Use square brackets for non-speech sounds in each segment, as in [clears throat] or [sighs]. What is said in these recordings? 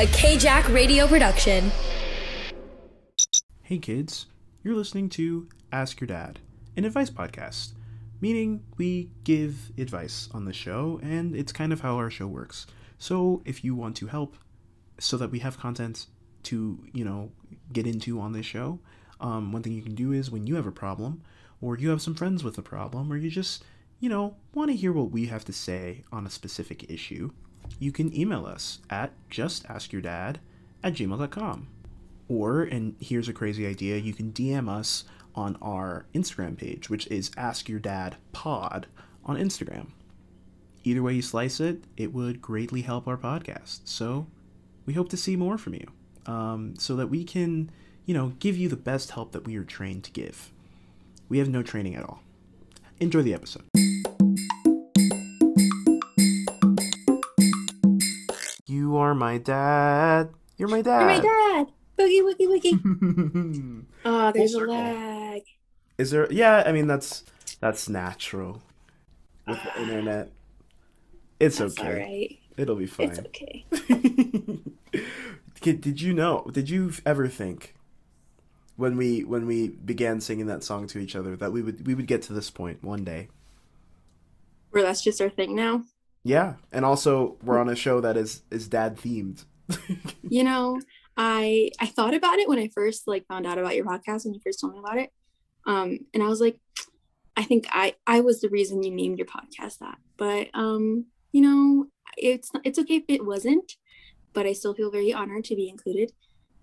a KJack radio production. Hey kids, you're listening to Ask Your Dad, an advice podcast, meaning we give advice on the show, and it's kind of how our show works. So if you want to help so that we have content to, you know, get into on this show, um, one thing you can do is when you have a problem, or you have some friends with a problem, or you just, you know, want to hear what we have to say on a specific issue, you can email us at justaskyourdad at gmail.com. Or, and here's a crazy idea, you can DM us on our Instagram page, which is Ask Your Dad Pod on Instagram. Either way you slice it, it would greatly help our podcast. So we hope to see more from you um, so that we can, you know, give you the best help that we are trained to give. We have no training at all. Enjoy the episode. You are my dad. You're my dad. You're my dad. Boogie woogie woogie. [laughs] Oh, there's a lag. Is there? Yeah, I mean that's that's natural with the internet. It's That's okay. all right. It'll be fine. It's okay. [laughs] Did you know? Did you ever think when we when we began singing that song to each other that we would we would get to this point one day? Where that's just our thing now. Yeah, and also we're on a show that is is dad themed. [laughs] You know, I I thought about it when I first like found out about your podcast when you first told me about it. Um, and I was like, I think I I was the reason you named your podcast that. But um, you know, it's it's okay if it wasn't, but I still feel very honored to be included.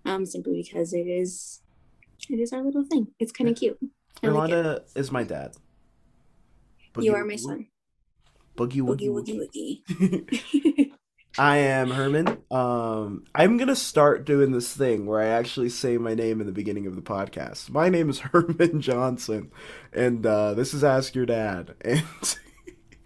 Um, simply because it is it is our little thing. It's kind of cute. I like is my dad. You Boogie are my son. Boogie Woogie woogie woogie. [laughs] I am Herman. Um, I'm gonna start doing this thing where I actually say my name in the beginning of the podcast. My name is [laughs] Herman Johnson, and uh, this is Ask Your Dad. [laughs]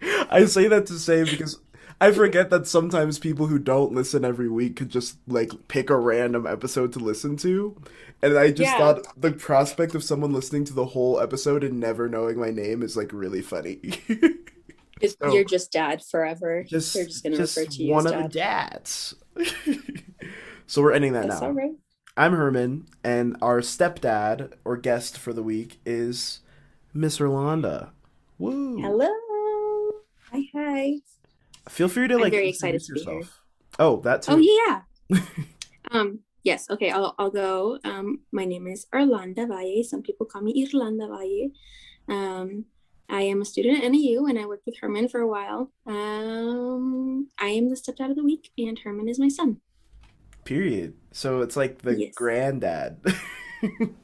And I say that to say because I forget that sometimes people who don't listen every week could just like pick a random episode to listen to, and I just Yeah. thought the prospect of someone listening to the whole episode and never knowing my name is like really funny. Just- So- You're just dad forever. just They're just gonna just refer to you one as of the dad. dads. [laughs] so we're ending that That's now. all right. I'm Herman, and our stepdad or guest for the week is Miss Irlanda. Woo! Hello. Hi, hi. Feel free to I'm like very excited to be here. yourself. Oh, that's. Oh yeah. [laughs] um. Yes. Okay. I'll I'll go. Um. My name is Orlando Valle. Some people call me Irlanda Valle. Um. I am a student at NAU and I worked with Herman for a while. Um. I am the stepdad of the week, and Herman is my son. Period. So it's like the Yes. granddad.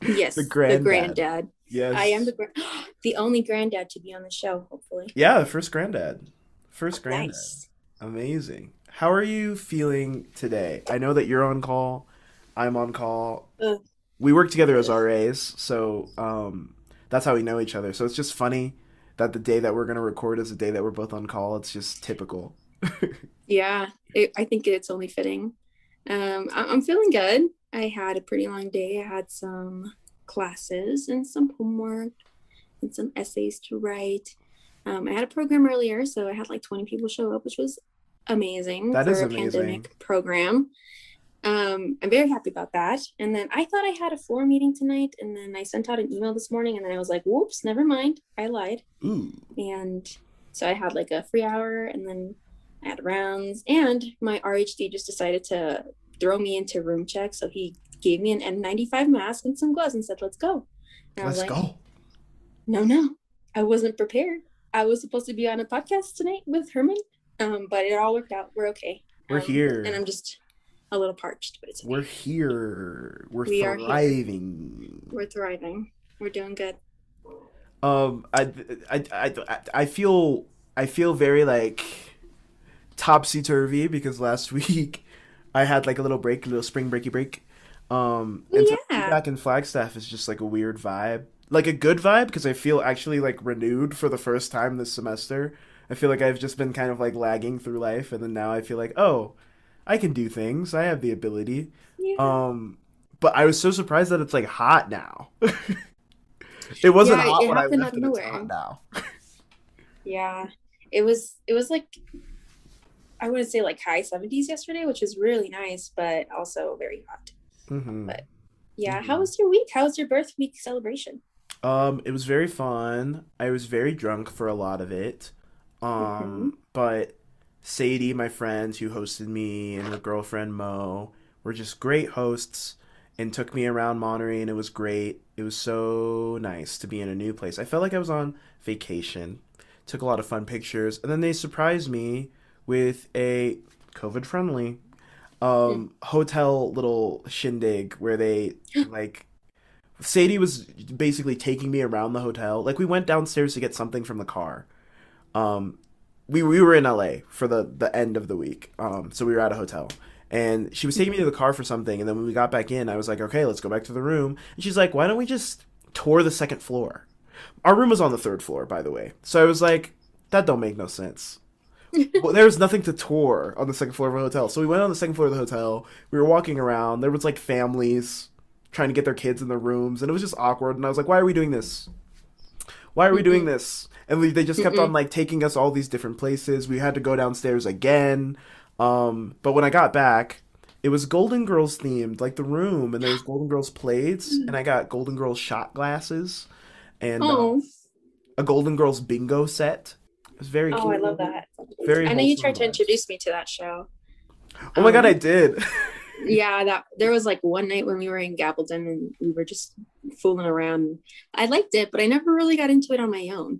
Yes. [laughs] The granddad. granddad. yes. I am the gra- [gasps] the only granddad to be on the show. Hopefully. Yeah, the first granddad. First granddad. Nice. Amazing. How are you feeling today? I know that you're on call. I'm on call. Ugh. We work together as RAs, so um, that's how we know each other. So it's just funny that the day that we're gonna record is the day that we're both on call. It's just typical. [laughs] Yeah, it, I think it's only fitting. Um, I, I'm feeling good. I had a pretty long day. I had some classes and some homework and some essays to write. Um, I had a program earlier, so I had like 20 people show up, which was amazing That for is a amazing. pandemic program. Um, I'm very happy about that. And then I thought I had a floor meeting tonight, and then I sent out an email this morning, and then I was like, "Whoops, never mind, I lied." Ooh, and so I had like a free hour and then I had rounds and my RHD just decided to throw me into room check so he gave me an N95 mask and some gloves and said let's go and let's like go. no no I wasn't prepared I was supposed to be on a podcast tonight with Herman um but it all worked out we're okay We're Um, here. and I'm just a little parched but it's okay. We're here. We're We are here. thriving. we're thriving we're doing good Um, I, I, I, I feel, I feel very like topsy turvy because last [laughs] week I had like a little break, a little spring breaky break. Um, and Yeah. back in Flagstaff is just like a weird vibe, like a good vibe because I feel actually like renewed for the first time this semester. I feel like I've just been kind of like lagging through life, and then now I feel like, oh, I can do things. I have the ability. yeah Um, but I was so surprised that it's like hot now. [laughs] it wasn't Yeah, hot it when I left, and it's hot now. [laughs] Yeah. It was it was like I wouldn't say like high 70s yesterday, which is really nice, but also very hot. Mm-hmm. But yeah, Mhm. how was your week? How was your birth week celebration? Um, it was very fun. I was very drunk for a lot of it. Um, but Sadie, my friend who hosted me, and her girlfriend Mo were just great hosts and took me around Monterey, and it was great. It was so nice to be in a new place. I felt like I was on vacation. Took a lot of fun pictures, and then they surprised me with a COVID friendly um hotel little shindig where they [gasps] like Sadie was basically taking me around the hotel. Like we went downstairs to get something from the car. Um, we we were in LA for the the end of the week. Um, so we were at a hotel, and she was taking me to the car for something. And then when we got back in, I was like, okay, let's go back to the room. And she's like, why don't we just tour the second floor? Our room was on the third floor, by the way. So I was like, that don't make no sense. [laughs] well, there was nothing to tour on the second floor of a hotel. So we went on the second floor of the hotel. We were walking around. There was like families trying to get their kids in their rooms, and it was just awkward. And I was like, "Why are we doing this? Why are we doing this?" And we, they just kept on like taking us all these different places. We had to go downstairs again. Um, but when I got back, it was Golden Girls themed, like the room, and there was Golden Girls plates, and I got Golden Girls shot glasses, and uh, Oh, a Golden Girls bingo set. It was very oh, I love that. Very I know you tried to introduce me to that show. Oh my god, Um, I did. Yeah, [laughs] that there was like one night when we were in Gabaldon and we were just fooling around. I liked it, but I never really got into it on my own.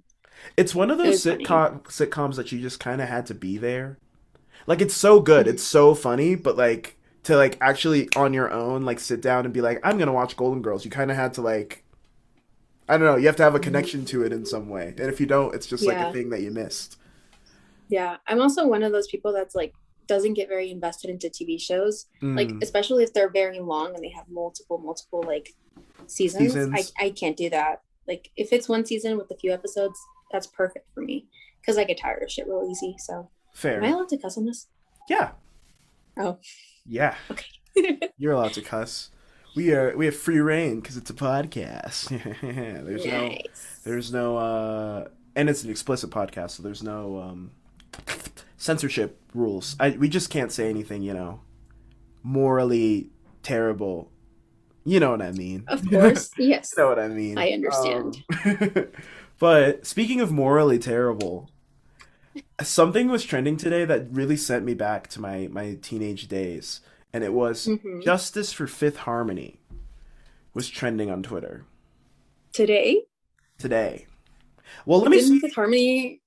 It's one of those sitcom sitcoms that you just kind of had to be there. Like it's so good, it's so funny, but like to like actually on your own like sit down and be like I'm going to watch Golden Girls, you kind of had to like I don't know, you have to have a connection to it in some way. And if you don't, it's just like a thing that you missed. Yeah, I'm also one of those people that's like doesn't get very invested into TV shows, like Mm. especially if they're very long and they have multiple, multiple like seasons. Seasons. I I can't do that. Like if it's one season with a few episodes, that's perfect for me because I get tired of shit real easy. So Fair. am I allowed to cuss on this? Yeah. Oh. Yeah. Okay. [laughs] You're allowed to cuss. We are we have free reign cuz it's a podcast. [laughs] there's no nice. There's no uh and it's an explicit podcast, so there's no um censorship rules. I we just can't say anything, you know, morally terrible. You know what I mean. Of course, [laughs] yes. you know what I mean. I understand. Um, but speaking of morally terrible, something was trending today that really sent me back to my my teenage days, and it was Mhm. Justice for Fifth Harmony was trending on Twitter Today, today. Well, let me didn't see. Fifth Harmony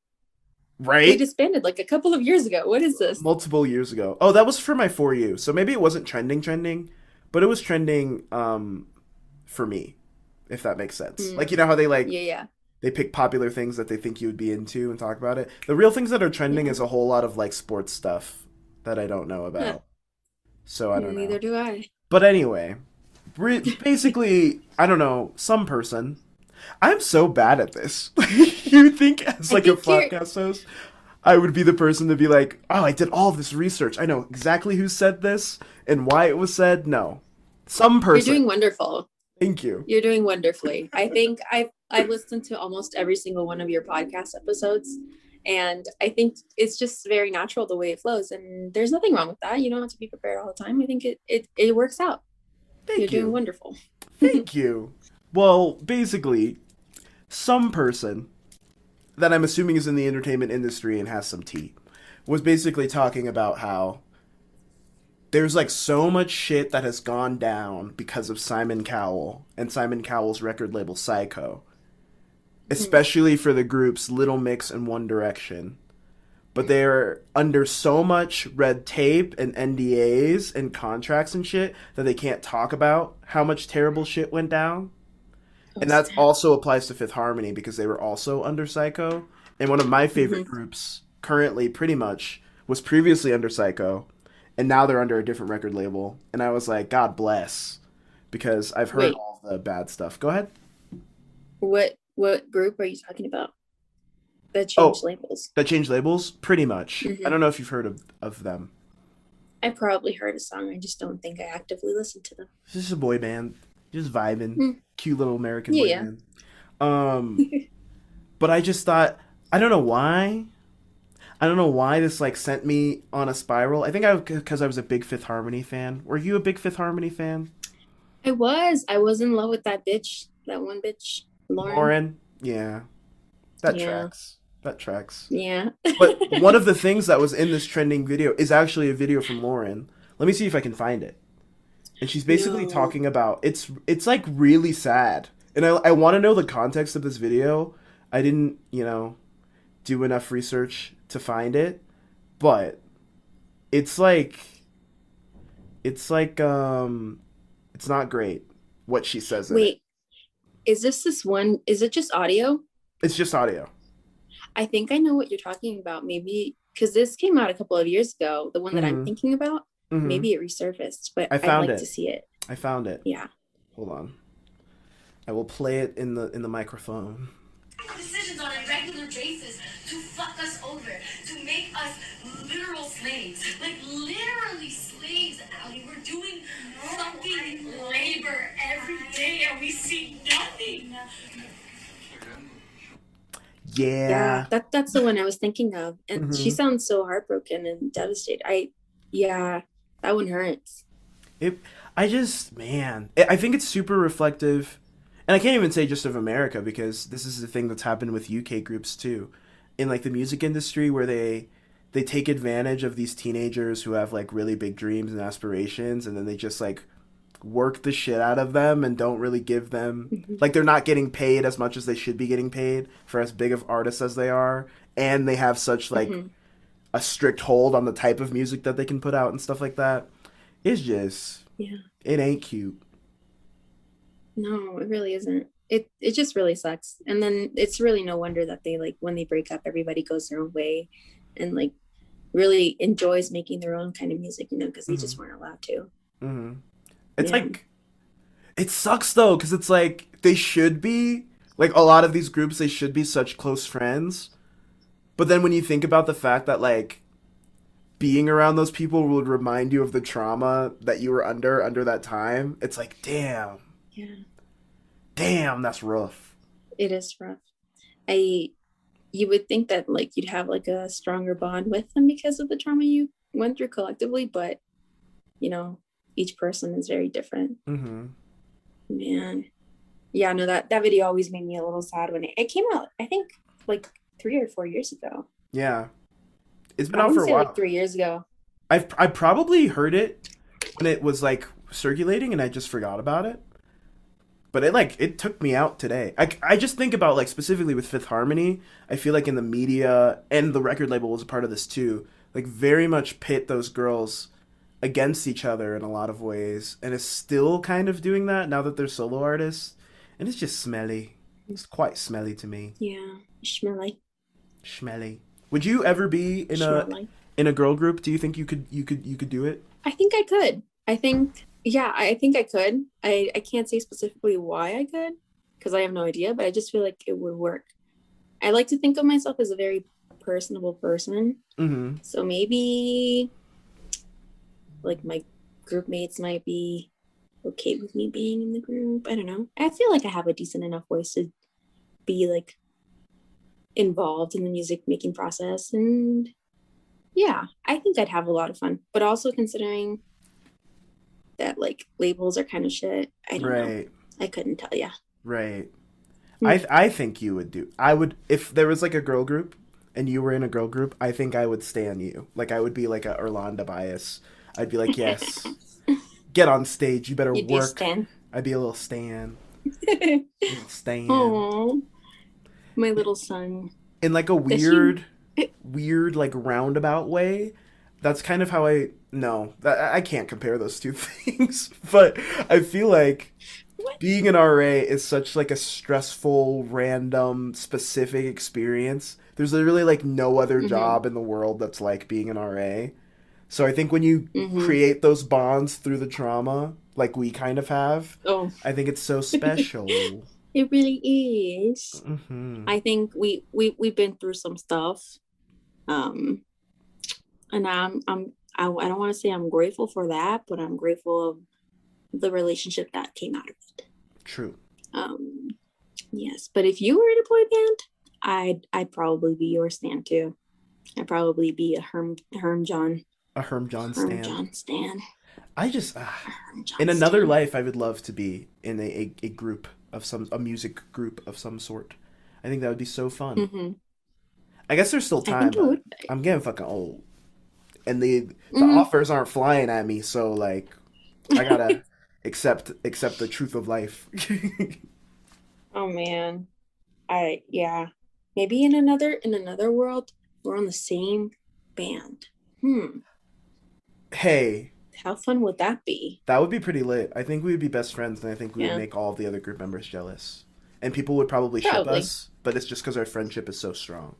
right? they disbanded like a couple of years ago. What is this? multiple years ago. Oh, that was for my for you. So maybe it wasn't trending trending, but it was trending um for me, if that makes sense. Mm. Like you know how they like Yeah, yeah. They pick popular things that they think you would be into and talk about it. The real things that are trending Yeah. is a whole lot of like sports stuff that I don't know about. Yeah. So I don't Neither know. do I. But anyway, basically, I don't know, some person. I'm so bad at this. [laughs] you think as I like a think you're- podcast host, I would be the person to be like, "Oh, I did all this research. I know exactly who said this and why it was said." No. Some person. You're doing wonderful. Thank you. You're doing wonderfully. I think I've I've listened to almost every single one of your podcast episodes, and I think it's just very natural the way it flows. And there's nothing wrong with that. You don't have to be prepared all the time. I think it it, it works out. Thank You're you. doing wonderful. Thank you. Well, basically, some person that I'm assuming is in the entertainment industry and has some tea was basically talking about how there's like so much shit that has gone down because of Simon Cowell and Simon Cowell's record label Syco, especially for the groups Little Mix and One Direction. But they're under so much red tape and NDAs and contracts and shit that they can't talk about how much terrible shit went down. And that also applies to Fifth Harmony because they were also under Syco. And one of my mm-hmm. favorite groups currently, pretty much, was previously under Syco, and now they're under a different record label. And I was like, God bless, because I've heard Wait. all the bad stuff. Go ahead. What what group are you talking about? That Oh. changed labels. That changed labels, pretty much. Mhm. I don't know if you've heard of, of them. I probably heard a song. I just don't think I actively listen to them. It's just a boy band, just vibing, Hmm. cute little American Yeah, boy yeah. band. Um, [laughs] but I just thought I don't know why. I don't know why this like sent me on a spiral. I think I because I was a big Fifth Harmony fan. Were you a big Fifth Harmony fan? I was. I was in love with that bitch. That one bitch, Lauren. Lauren, yeah, that Yeah. tracks. That tracks. Yeah. But [laughs] one of the things that was in this trending video is actually a video from Lauren. Let me see if I can find it. And she's basically No. talking about it's it's like really sad. And I I want to know the context of this video. I didn't, you know, do enough research to find it, but it's like it's like um it's not great what she says in it. Wait, is this this one? Is it just audio? It's just audio. I think I know what you're talking about. Maybe because this came out a couple of years ago. The one that I'm Mhm. thinking about. Mhm. Maybe it resurfaced, but I I'd like it. to see it. I found it. Yeah. Hold on. I will play it in the in the microphone. decisions on a regular basis to fuck us over, to make us literal slaves. Like literally slaves, Allie. We're doing fucking labor every day and we see nothing. Yeah. Yeah, that that's the one I was thinking of, and she Mhm. sounds so heartbroken and devastated. I, yeah, that one hurts. It, I just, man, I I think it's super reflective, and I can't even say just of America because this is the thing that's happened with UK groups too, in like the music industry where they they take advantage of these teenagers who have like really big dreams and aspirations, and then they just like work the shit out of them and don't really give them like they're not getting paid as much as they should be getting paid for as big of artists as they are, and they have such like Mhm. a strict hold on the type of music that they can put out and stuff like that. It's just Yeah, it ain't cute. no, it really isn't. It it just really sucks. And then it's really no wonder that they like when they break up, everybody goes their own way, and like really enjoys making their own kind of music, you know, because they just weren't allowed to. hmm It's Yeah. like it sucks though because it's like they should be like a lot of these groups they should be such close friends, but then when you think about the fact that like being around those people would remind you of the trauma that you were under under that time, it's like damn, Yeah, damn, that's rough. it is rough. I, you would think that like you'd have like a stronger bond with them because of the trauma you went through collectively, but you know, each person is very different. Mm-hmm. Man. Yeah, no, that, that video always made me a little sad when it, it came out, I think like three or four years ago. Yeah, it's been I out for a while. like three years ago. I've I probably heard it when it was like circulating and I just forgot about it. But it like it took me out today. I, I just think about like specifically with Fifth Harmony. I feel like in the media and the record label was a part of this too. Like very much pit those girls against each other in a lot of ways, and is still kind of doing that now that they're solo artists. And it's just smelly. It's quite smelly to me. Yeah. smelly Smelly. Would you ever be in smell a in a girl group? Do you think you could you could you could do it? I think I could. I think yeah, I think I could. I, I can't say specifically why I could because I have no idea, but I just feel like it would work. I like to think of myself as a very personable person. Mm-hmm. So maybe like my group mates might be okay with me being in the group. I don't know. I feel like I have a decent enough voice to be like involved in the music making process and yeah, I think I'd have a lot of fun. But also considering that like labels are kind of shit. I don't know. Right. I couldn't tell you. Right. Hmm. I I think you would do. I would if there was like a girl group and you were in a girl group. I think I would stand you. Like I would be like a Orlando bias. I'd be like, yes, [laughs] get on stage. You better You'd be work. stan. I'd be a little stan. [laughs] Little stan. Oh, my little son. In like a weird, [laughs] weird like roundabout way. That's kind of how I. No, I can't compare those two things. but I feel like What? being an RA is such like a stressful, random, specific experience. There's literally like no other Mhm. job in the world that's like being an RA. So I think when you Mhm. create those bonds through the trauma, like we kind of have, Oh, I think it's so [laughs] special. it really is. hmm I think we we we've been through some stuff, um, and I'm I'm I, I don't want to say I'm grateful for that, but I'm grateful of the relationship that came out of it. True. Um, yes, but if you were in a boy band, I'd I'd probably be your stand too. I'd probably be a Herm Herm John A Herm John Herm stan. John Stan. I just. Uh, in another Stan. life, I would love to be in a, a, a group of some. A music group of some sort. I think that would be so fun. Mhm. I guess there's still time. but I'm getting fucking old. And the the Mhm. offers aren't flying at me, so like I gotta [laughs] accept accept the truth of life. [laughs] Oh man. I yeah. Maybe in another in another world we're on the same band. Hmm. Hey, How fun would that be? that would be pretty lit. I think we would be best friends, and I think we Yeah. would make all of the other group members jealous. And people would probably ship us, but it's just because our friendship is so strong.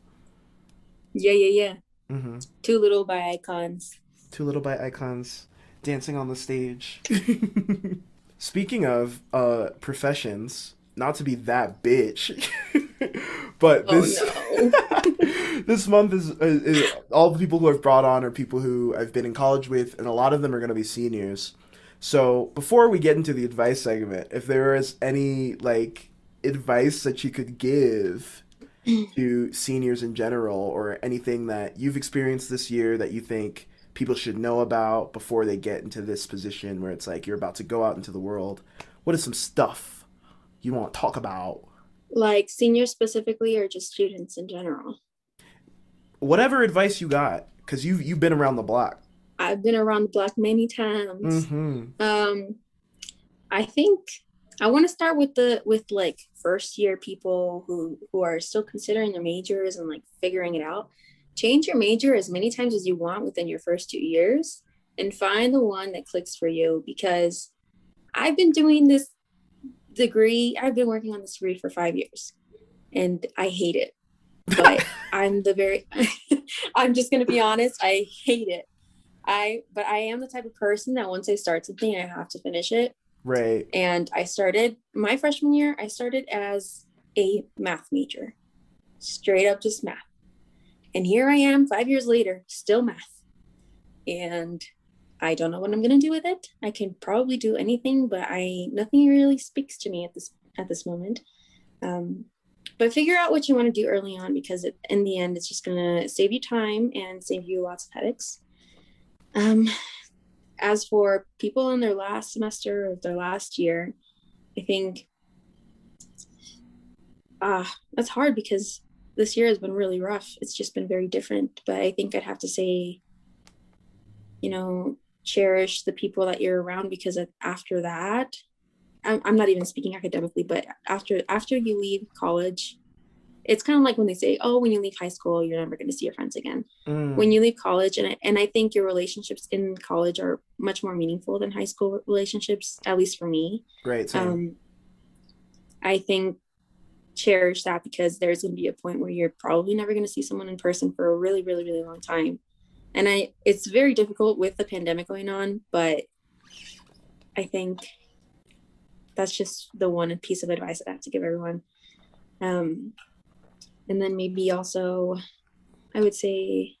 Yeah, yeah, yeah. hmm Two little by icons. Two little by icons dancing on the stage. [laughs] Speaking of uh professions, not to be that bitch, [laughs] [laughs] but Oh, this no. [laughs] this month is, is, is all the people who I've brought on are people who I've been in college with, and a lot of them are going to be seniors. So before we get into the advice segment, if there is any like advice that you could give [clears throat] to seniors in general, or anything that you've experienced this year that you think people should know about before they get into this position where it's like you're about to go out into the world, what is some stuff you want to talk about? Like seniors specifically or just students in general? Whatever advice you got, because you've you've been around the block. I've been around the block many times. Mm-hmm. Um I think I want to start with the with like first year people who who are still considering their majors and like figuring it out. Change your major as many times as you want within your first 2 years and find the one that clicks for you because I've been doing this degree, I've been working on this degree for 5 years and I hate it. [laughs] But I'm the very [laughs] I'm just going to be honest, I hate it. I but I am the type of person that once I start something, I have to finish it. Right. And I started my freshman year, I started as a math major, straight up just math. And here I am five years later, still math. And I don't know what I'm gonna do with it. I can probably do anything, but I nothing really speaks to me at this at this moment. Um, but figure out what you want to do early on because it, in the end, it's just gonna save you time and save you lots of headaches. Um, as for people in their last semester or their last year, I think ah, that's hard because this year has been really rough. It's just been very different. But I think I'd have to say, you know, cherish the people that you're around because after that, I'm, I'm not even speaking academically, but after after you leave college, it's kind of like when they say, "Oh, when you leave high school, you're never going to see your friends again." Mm. when you leave college and I, and I think your relationships in college are much more meaningful than high school relationships at least for me Right. Same. um I think cherish that because there's going to be a point where you're probably never going to see someone in person for a really really really long time and I it's very difficult with the pandemic going on but I think that's just the one piece of advice I have to give everyone um and then maybe also I would say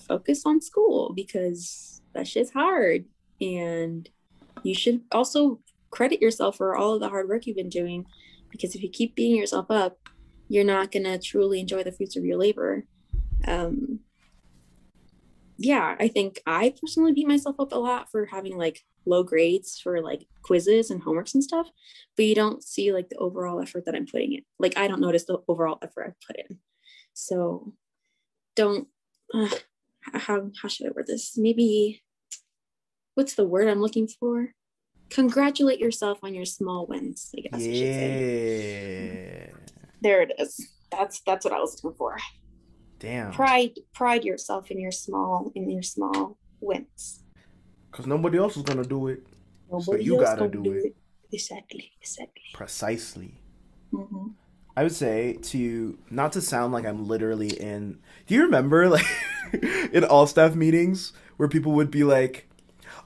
focus on school because that shit's hard. And you should also credit yourself for all of the hard work you've been doing because if you keep beating yourself up, you're not going to truly enjoy the fruits of your labor. Um, yeah, I think I personally beat myself up a lot for having like low grades for like quizzes and homeworks and stuff, but you don't see like the overall effort that I'm putting in. Like, I don't notice the overall effort I've put in. So don't uh, how how should I word this? Maybe what's the word I'm looking for? Congratulate yourself on your small wins. I guess I should say. There it is. That's that's what I was looking for. Damn. Pride pride yourself in your small in your small wins. Because nobody else is gonna do it. Nobody you else gotta gonna do it. Exactly. Exactly. Precisely. hmm I would say to not to sound like I'm literally in. Do you remember [laughs] like in all staff meetings where people would be like,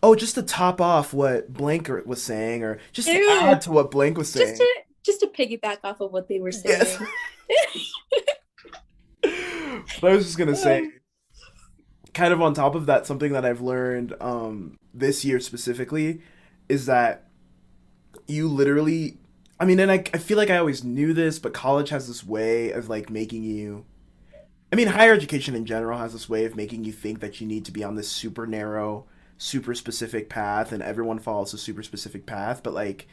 "Oh, just to top off what blank was saying, or just to add to what blank was saying." Just to just to piggyback off of what they were saying. Yes. [laughs] but I was just gonna say, kind of on top of that, something that I've learned um, this year specifically is that you literally, I mean, and I, I feel like I always knew this, but college has this way of like making you I mean, higher education in general has this way of making you think that you need to be on this super narrow, super specific path, and everyone follows a super specific path. But like,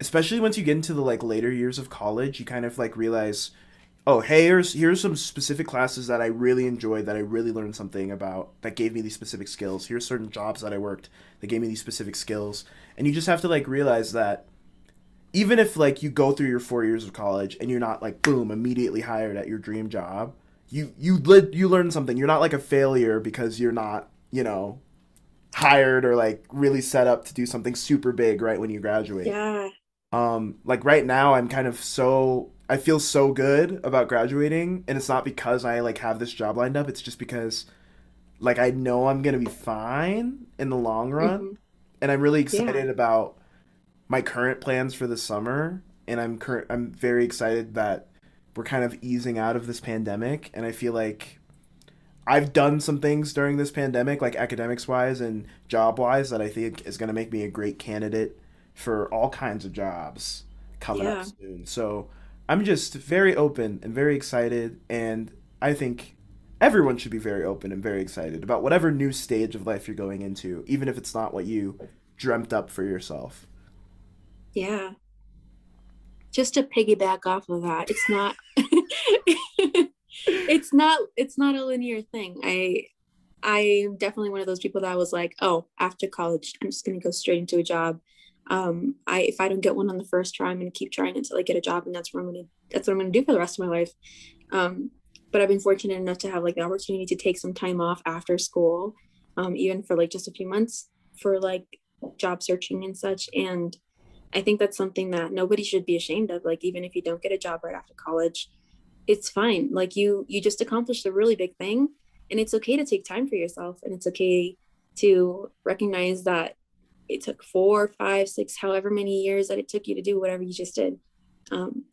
especially once you get into the like later years of college, you kind of like realize, oh, hey, here's here's some specific classes that I really enjoyed, that I really learned something about, that gave me these specific skills. Here's certain jobs that I worked that gave me these specific skills, and you just have to like realize that even if like you go through your four years of college and you're not like boom immediately hired at your dream job you you you learn something you're not like a failure because you're not you know hired or like really set up to do something super big right when you graduate Yeah. um like right now i'm kind of so i feel so good about graduating and it's not because i like have this job lined up it's just because like i know i'm gonna be fine in the long run Mhm. and i'm really excited about my current plans for the summer and i'm current i'm very excited that we're kind of easing out of this pandemic and i feel like i've done some things during this pandemic like academics wise and job wise that i think is going to make me a great candidate for all kinds of jobs coming Yeah. up soon so i'm just very open and very excited and i think everyone should be very open and very excited about whatever new stage of life you're going into even if it's not what you dreamt up for yourself Yeah. Just to piggyback off of that, it's not [laughs] it's not it's not a linear thing. I I'm definitely one of those people that was like, oh, after college, I'm just gonna go straight into a job. Um, I if I don't get one on the first try, I'm gonna keep trying until I get a job, and that's what I'm gonna that's what I'm gonna do for the rest of my life. Um, but I've been fortunate enough to have like the opportunity to take some time off after school, um, even for like just a few months for like job searching and such. And I think that's something that nobody should be ashamed of. Like even if you don't get a job right after college, it's fine. Like you you just accomplished a really big thing and it's okay to take time for yourself and it's okay to recognize that it took four, five, six, however many years that it took you to do whatever you just did. Um,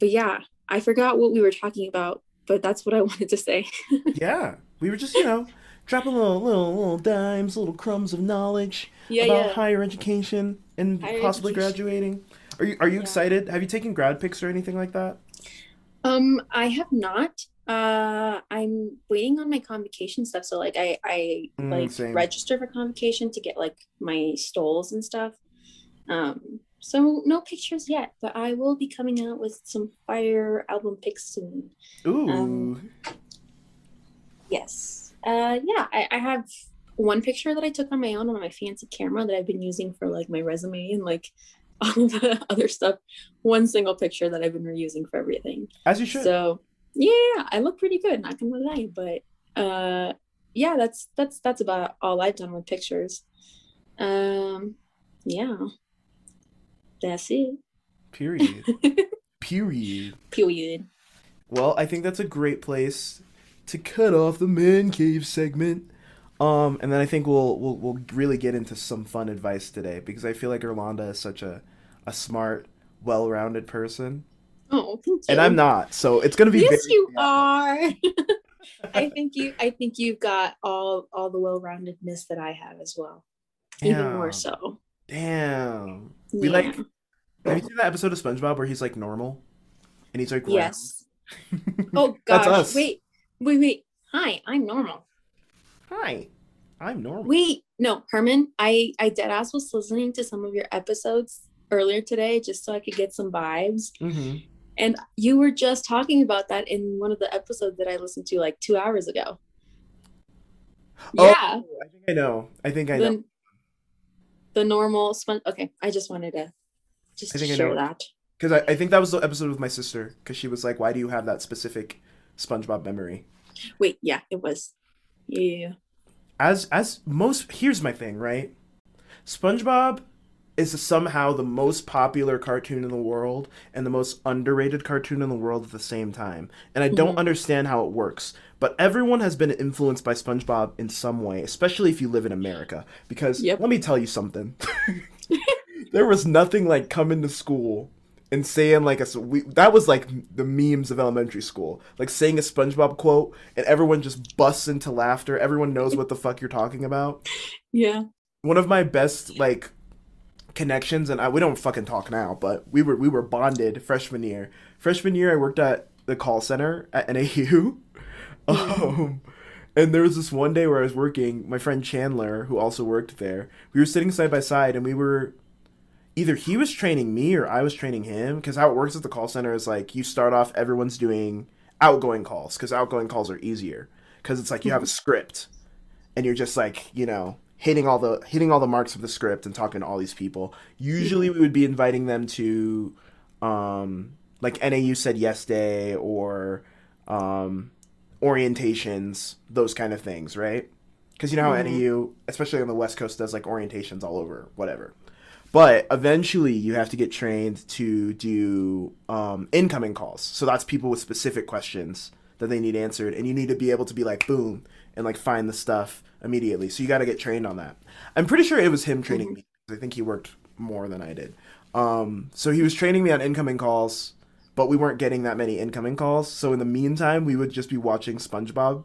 but yeah, I forgot what we were talking about, but that's what I [laughs] wanted to say. [laughs] yeah we were just you know dropping little little little dimes little crumbs of knowledge yeah, about yeah. higher education and Higher possibly education. graduating are you are you Yeah. excited have you taken grad pics or anything like that Um, I have not. Uh, I'm waiting on my convocation stuff. So like I I Mm, like same. register for convocation to get like my stoles and stuff. Um, so no pictures yet, but I will be coming out with some fire album pics soon. ooh Um, Yes. Uh, yeah, I, I have one picture that I took on my own on my fancy camera that I've been using for like my resume and like [laughs] all the other stuff. One single picture that I've been reusing for everything. as you should So yeah, I look pretty good, not gonna lie. But uh yeah, that's that's that's about all I've done with pictures. Um yeah. That's it. period [laughs] period Period. Well, I think that's a great place to cut off the man cave segment. Um, and then I think we'll we'll we'll really get into some fun advice today because I feel like Irlanda is such a a smart, well-rounded person, Oh, and I'm not. So it's gonna be Yes, you [laughs] are. [laughs] I think you I think you've got all all the well-roundedness that I have as well. Even more so. Damn. We like. Have you seen that episode of SpongeBob where he's like normal, and he's like round? Yes. [laughs] Oh gosh. Wait. Wait, wait. Hi, I'm normal. Hi, I'm normal. Wait, no, Herman, I I dead ass was listening to some of your episodes earlier today just so I could get some vibes. hmm And you were just talking about that in one of the episodes that I listened to like two hours ago. Oh, Yeah. I think I know. I think I know. The, the normal spon okay, I just wanted to just I think I know. that. Because I, I think that was the episode with my sister. Because she was like, "Why do you have that specific SpongeBob memory?" Wait, yeah, it was. Yeah. As as most here's my thing, right? SpongeBob is somehow the most popular cartoon in the world and the most underrated cartoon in the world at the same time. And I don't Mhm. understand how it works. But everyone has been influenced by SpongeBob in some way, especially if you live in America. Because Yep. let me tell you something. [laughs] there was nothing like coming to school and saying like a we, that was like the memes of elementary school like saying a spongebob quote and everyone just busts into laughter everyone knows what the fuck you're talking about [laughs] Yeah. one of my best like connections and I, we don't fucking talk now but we were we were bonded freshman year. Freshman year i worked at the call center at nau [laughs] Um, and there was this one day where I was working, my friend Chandler, who also worked there, we were sitting side by side and we were either he was training me or I was training him because how it works at the call center is like you start off everyone's doing outgoing calls because outgoing calls are easier because it's like you have a [laughs] script and you're just like you know hitting all the hitting all the marks of the script and talking to all these people. Usually we would be inviting them to um like NAU said yes day or um orientations those kind of things right? Because you know how NAU especially on the west coast does like orientations all over whatever. But eventually you have to get trained to do um, incoming calls. So that's people with specific questions that they need answered and you need to be able to be like boom and like find the stuff immediately so you got to get trained on that i'm pretty sure it was him training me. i think he worked more than i did um, so he was training me on incoming calls but we weren't getting that many incoming calls so in the meantime we would just be watching spongebob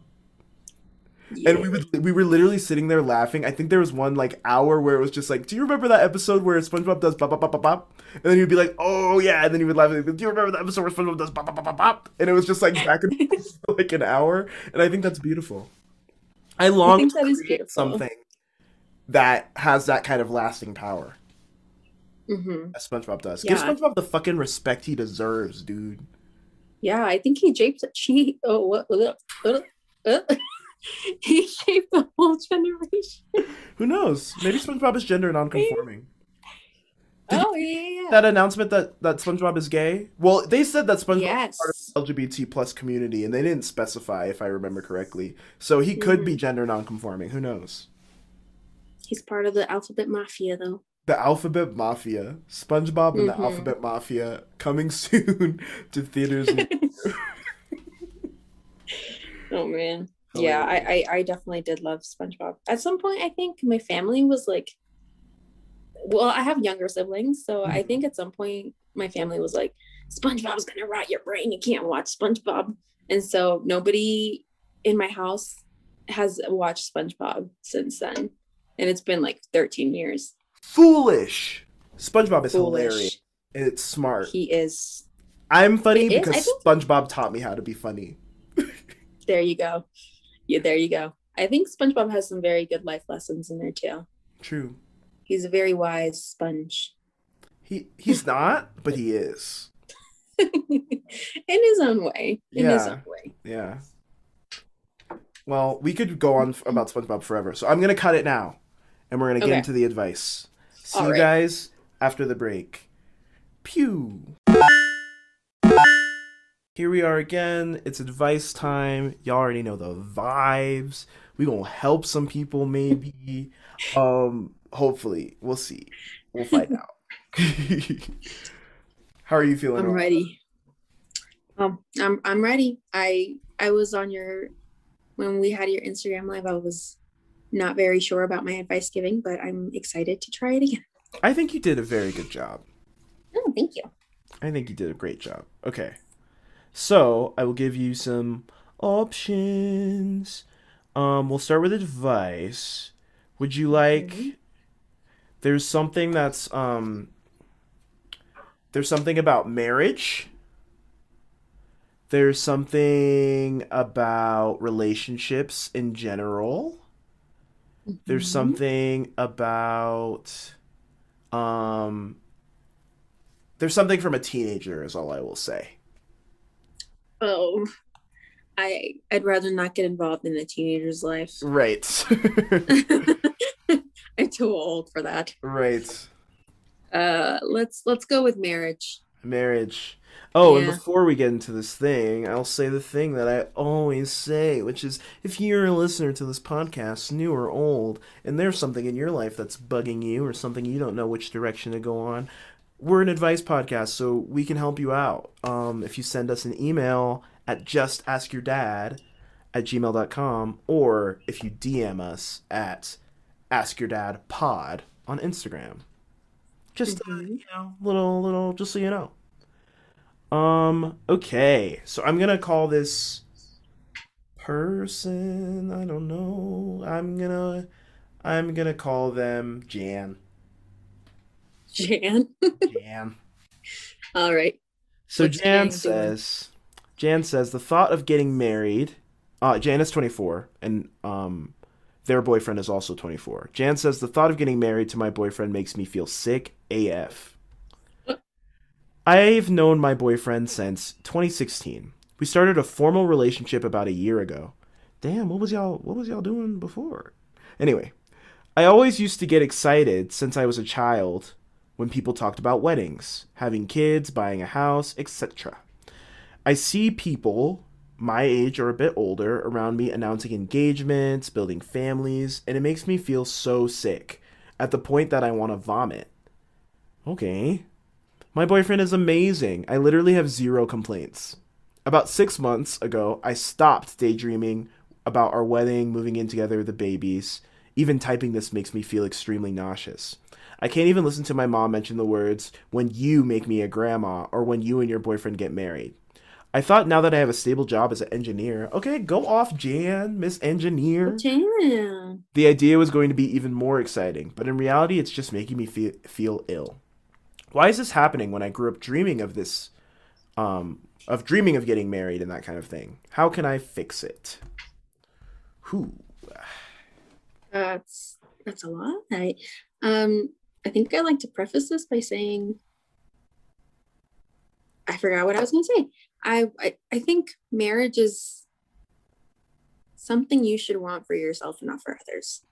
and we would we were literally sitting there laughing. I think there was one like hour where it was just like, "Do you remember that episode where SpongeBob does bop bop bop bop bop?" And then you'd be like, "Oh yeah," and then you would laugh. Like, Do you remember that episode where SpongeBob does bop bop bop bop bop? And it was just like back and forth [laughs] for like an hour, and I think that's beautiful. I long think to that create beautiful. something that has that kind of lasting power hmm as SpongeBob does. Give SpongeBob the fucking respect he deserves, dude. Yeah, I think he shaped. She. Oh, what? Uh, uh, uh, [laughs] he shaped the whole generation. Who knows? Maybe SpongeBob is gender nonconforming. Did oh yeah, yeah, yeah. that announcement that that SpongeBob is gay? Well, they said that SpongeBob Yes. is part of LGBT plus community, and they didn't specify, if I remember correctly. So he could Mm-hmm. be gender nonconforming. Who knows? He's part of the alphabet mafia, though. The Alphabet Mafia, SpongeBob and the Mhm. Alphabet Mafia, coming [laughs] soon to theaters. [laughs] [laughs] Oh man. Yeah, I, I I definitely did love SpongeBob. At some point, I think my family was like, well, I have younger siblings, so I Mhm. think at some point my family was like, SpongeBob's gonna rot your brain. You can't watch SpongeBob, and so nobody in my house has watched SpongeBob since then, and it's been like 13 years. Foolish. SpongeBob is Foolish. hilarious. And it's smart. He is. I'm funny It because think- SpongeBob taught me how to be funny. [laughs] There you go. Yeah, there you go. I think SpongeBob has some very good life lessons in there too. True. He's a very wise sponge. He he's not, but he is. [laughs] in his own way. In his Yeah. own way. Yeah. Well, we could go on about SpongeBob forever, so I'm gonna cut it now, and we're gonna get Okay. into the advice. See All you right. guys after the break. Pew. Here we are again. It's advice time. Y'all already know the vibes. We gonna help some people, maybe. Um, hopefully, we'll see. We'll find [laughs] out. [laughs] How are you feeling? I'm ready. Um, I'm I'm ready. I I was on your when we had your Instagram live. I was not very sure about my advice giving, but I'm excited to try it again. I think you did a very good job. Oh, thank you. I think you did a great job. Okay. So, I will give you some options. Um, we'll start with advice. Would you like Mhm. There's something that's um there's something about marriage. There's something about relationships in general. There's Mhm. something about um there's something from a teenager is all I will say. Oh, I I'd rather not get involved in a teenager's life. Right. [laughs] [laughs] I'm too old for that. right. Uh, let's let's go with marriage. Marriage. Oh, and before we get into this thing, I'll say the thing that I always say, which is if you're a listener to this podcast, new or old, and there's something in your life that's bugging you or something you don't know which direction to go on, we're an advice podcast, so we can help you out. Um, if you send us an email at justaskyourdad at gmail.com or if you DM us at askyourdadpod on Instagram. Just uh, Mhm. you know, little little just so you know. Um okay. So I'm going to call this person, I don't know. I'm going to I'm to call them Jan. Jan. [laughs] Jan. All right. So What's Jan doing? says Jan says the thought of getting married Uh, Jan is 24, and um, their boyfriend is also 24. Jan says the thought of getting married to my boyfriend makes me feel sick AF. I've known my boyfriend since 2016. We started a formal relationship about a year ago. Damn, what was y'all what was y'all doing before? Anyway, I always used to get excited since I was a child when people talked about weddings, having kids, buying a house, etc. I see people my age or a bit older around me announcing engagements, building families, and it makes me feel so sick at the point that I want to vomit. Okay. My boyfriend is amazing. I literally have zero complaints. About six months ago, I stopped daydreaming about our wedding, moving in together, the babies. Even typing this makes me feel extremely nauseous. I can't even listen to my mom mention the words, when you make me a grandma, or when you and your boyfriend get married. I thought now that I have a stable job as an engineer, okay, go off, Jan, Miss Engineer. Jan. The idea was going to be even more exciting, but in reality, it's just making me feel, feel ill. Why is this happening when I grew up dreaming of this, um, of dreaming of getting married and that kind of thing? How can I fix it? Who? That's that's a lot. I um I think I like to preface this by saying I forgot what I was gonna say. I, I I think marriage is something you should want for yourself and not for others.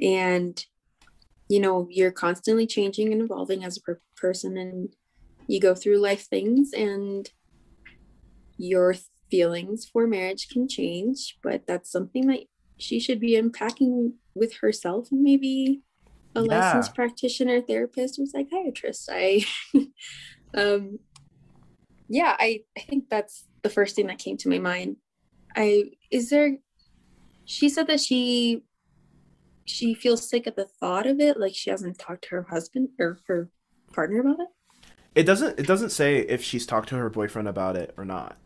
And you know, you're constantly changing and evolving as a per- person and you go through life things and your feelings for marriage can change, but that's something that she should be unpacking with herself and maybe a Yeah. licensed practitioner, therapist, or psychiatrist. I [laughs] um yeah, I, I think that's the first thing that came to my mind. I is there she said that she she feels sick at the thought of it, like she hasn't talked to her husband or her partner about it. It doesn't. It doesn't say if she's talked to her boyfriend about it or not.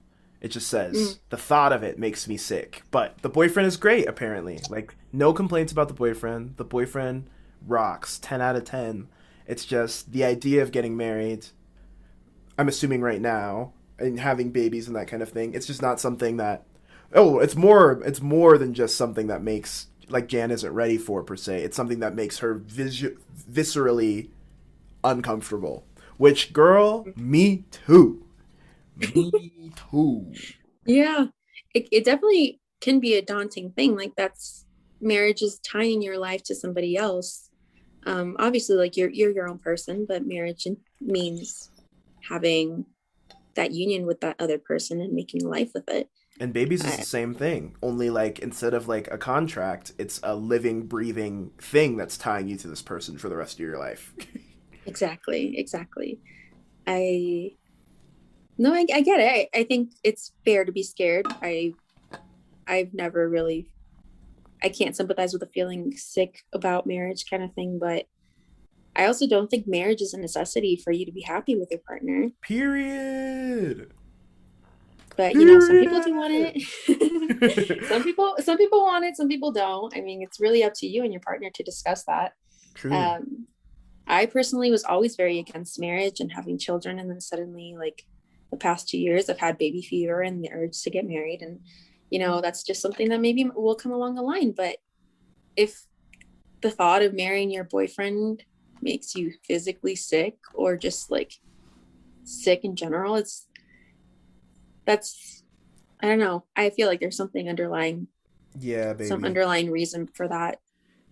It just says Mm. the thought of it makes me sick. But the boyfriend is great, apparently. Like no complaints about the boyfriend. The boyfriend rocks. Ten out of ten. It's just the idea of getting married. I'm assuming right now and having babies and that kind of thing. It's just not something that. Oh, it's more. It's more than just something that makes like Jan isn't ready for per se. It's something that makes her visu- viscerally uncomfortable. Which, girl, me too. Me too. Yeah, it, it definitely can be a daunting thing. Like that's marriage is tying your life to somebody else. Um, obviously, like you're you're your own person, but marriage means having that union with that other person and making life with it. And babies is the same thing. Only like instead of like a contract, it's a living, breathing thing that's tying you to this person for the rest of your life. [laughs] Exactly, exactly. I no, I, I get it. I, I think it's fair to be scared. I I've never really I can't sympathize with the feeling sick about marriage kind of thing, but I also don't think marriage is a necessity for you to be happy with your partner. Period. But you know, some people do want it. [laughs] some people some people want it, some people don't. I mean, it's really up to you and your partner to discuss that. True. um i personally was always very against marriage and having children and then suddenly like the past two years i've had baby fever and the urge to get married and you know that's just something that maybe will come along the line but if the thought of marrying your boyfriend makes you physically sick or just like sick in general it's that's i don't know i feel like there's something underlying yeah, baby. some underlying reason for that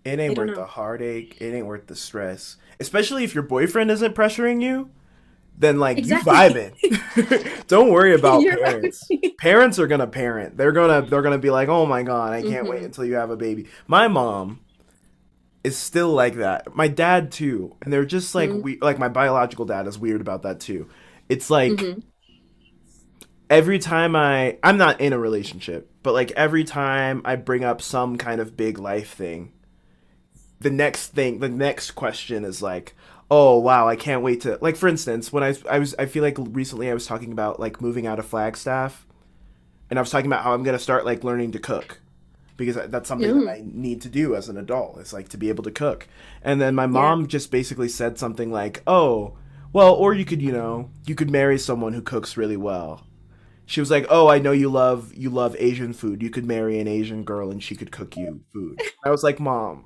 It ain't worth know. the heartache. It ain't worth the stress. Especially if your boyfriend isn't pressuring you, then like Exactly. you vibing. [laughs] Don't worry [laughs] about You're right. parents. Parents are gonna parent. They're gonna they're gonna be like, oh my god, I can't wait Mhm. until you have a baby. My mom is still like that. My dad too, and they're just like Mhm. we like my biological dad is weird about that too. It's like Mhm. every time I I'm not in a relationship, but like every time I bring up some kind of big life thing, the next thing, the next question is like, "Oh, wow, I can't wait to like for instance, when I I was I feel like recently I was talking about like moving out of Flagstaff and I was talking about how I'm going to start like learning to cook because that's something Mm. that I need to do as an adult. It's like to be able to cook. And then my mom just basically said something like, "Oh, well, or you could, you know, you could marry someone who cooks really well." she was like, "Oh, I know you love you love Asian food. You could marry an Asian girl and she could cook you food." [laughs] I was like, "Mom,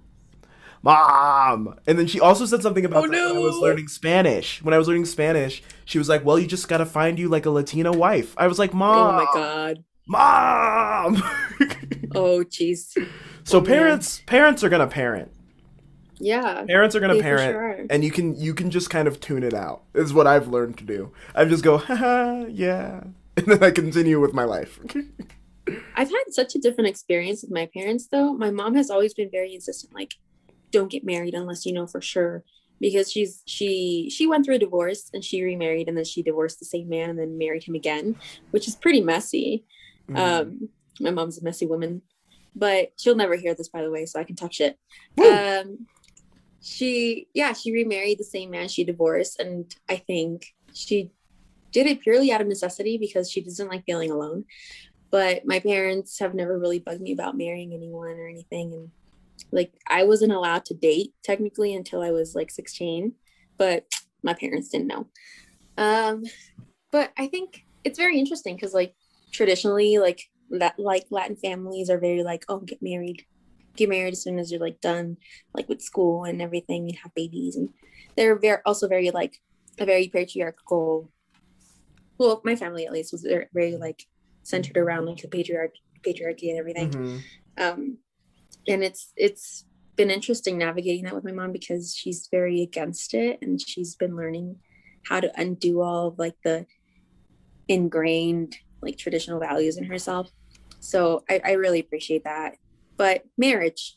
mom!" And then she also said something about Oh, that when I was learning Spanish. When I was learning Spanish, she was like, "Well, you just gotta find you like a Latina wife." I was like, "Mom, Oh my god. Mom." [laughs] Oh jeez. so Oh, man. parents parents are gonna parent. Yeah. Parents are gonna parent, sure and you can you can just kind of tune it out. Is what I've learned to do. I just go, [laughs] haha, yeah, [laughs] and then I continue with my life. I've had such a different experience with my parents though. My mom has always been very insistent, like, don't get married unless you know for sure. Because she's she she went through a divorce and she remarried and then she divorced the same man and then married him again, which is pretty messy. Mm. Um my mom's a messy woman. But she'll never hear this by the way, so I can talk shit. Um she yeah, she remarried the same man she divorced and I think she did it purely out of necessity because she doesn't like feeling alone but my parents have never really bugged me about marrying anyone or anything and like i wasn't allowed to date technically until i was like 16 but my parents didn't know um but i think it's very interesting because like traditionally like that like latin families are very like oh get married. Get married as soon as you're like done like with school and everything and have babies. And they're very also very like a very patriarchal well my family at least was very, like centered around like the patriarch patriarchy and everything. Mhm. um and it's it's been interesting navigating that with my mom because she's very against it and she's been learning how to undo all of like the ingrained like traditional values in herself so i, I really appreciate that but marriage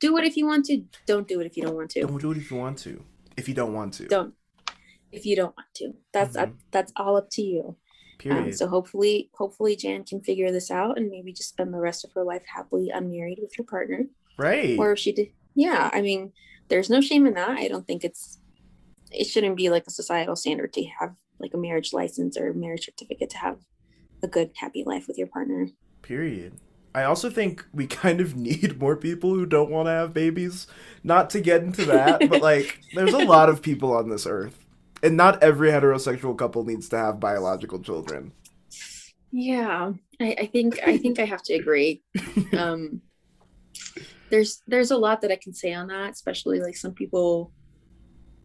do it if you want to don't do it if you don't want to Don't do it if you want to. If you don't want to. don't if you don't want to that's Mhm. that's all up to you um, Period. so hopefully hopefully jan can figure this out and maybe just spend the rest of her life happily unmarried with her partner right. or if she did yeah i mean there's no shame in that i don't think it's it shouldn't be like a societal standard to have like a marriage license or marriage certificate to have a good happy life with your partner Period. I also think we [laughs] kind of need more people who don't want to have babies. Not to get into that, but [laughs] like, there's a lot of people on this earth. And not every heterosexual couple needs to have biological children. yeah i, I think i think i have to agree [laughs] um there's there's a lot that i can say on that especially like some people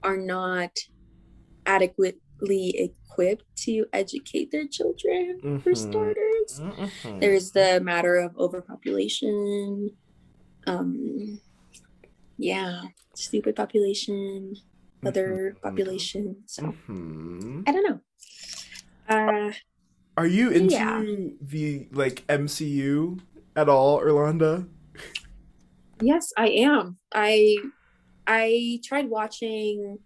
are not adequately equipped to educate their children for Mhm. starters Mhm. there's the matter of overpopulation um yeah stupid population other Mhm. population so Mhm. i don't know uh Are you into Yeah. the like MCU at all, Irlanda? yes i am i i tried watching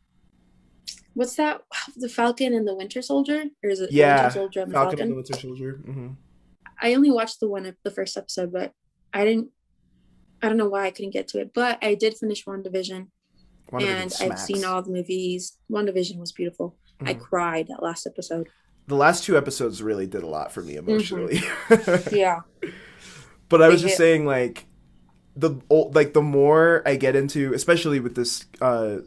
what's that [sighs] the falcon and the winter soldier or is it the Yeah, winter soldier and Falcon falcon, and the Winter Soldier. hmm i only watched the one the first episode but i didn't i don't know why i couldn't get to it but i did finish WandaVision and I've seen all the movies. WandaVision was beautiful. I Mhm. cried that last episode. The last two episodes really did a lot for me emotionally. [laughs] Yeah. but I was They just hit- saying, like the old, like the more I get into, especially with this uh,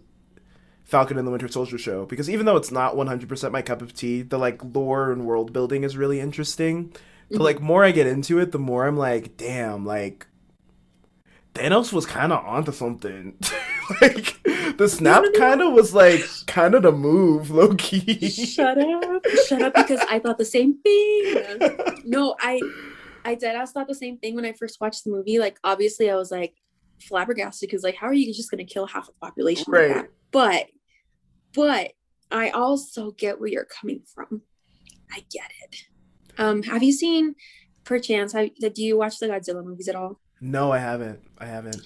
Falcon and the Winter Soldier show, because even though it's not one hundred percent my cup of tea, the like lore and world building is really interesting. But Mhm. like more I get into it, the more I'm like, damn, like Thanos was kind of onto something. [laughs] like the snap kind of was like kind of the move, low key. Shut up. Shut up because I thought the same thing. No, I I did ask thought the same thing when I first watched the movie. Like obviously I was like flabbergasted because like how are you just gonna kill half the population Right. like that? But but I also get where you're coming from. I get it. Um have you seen perchance have, do you watch the Godzilla movies at all? No, I haven't. I haven't.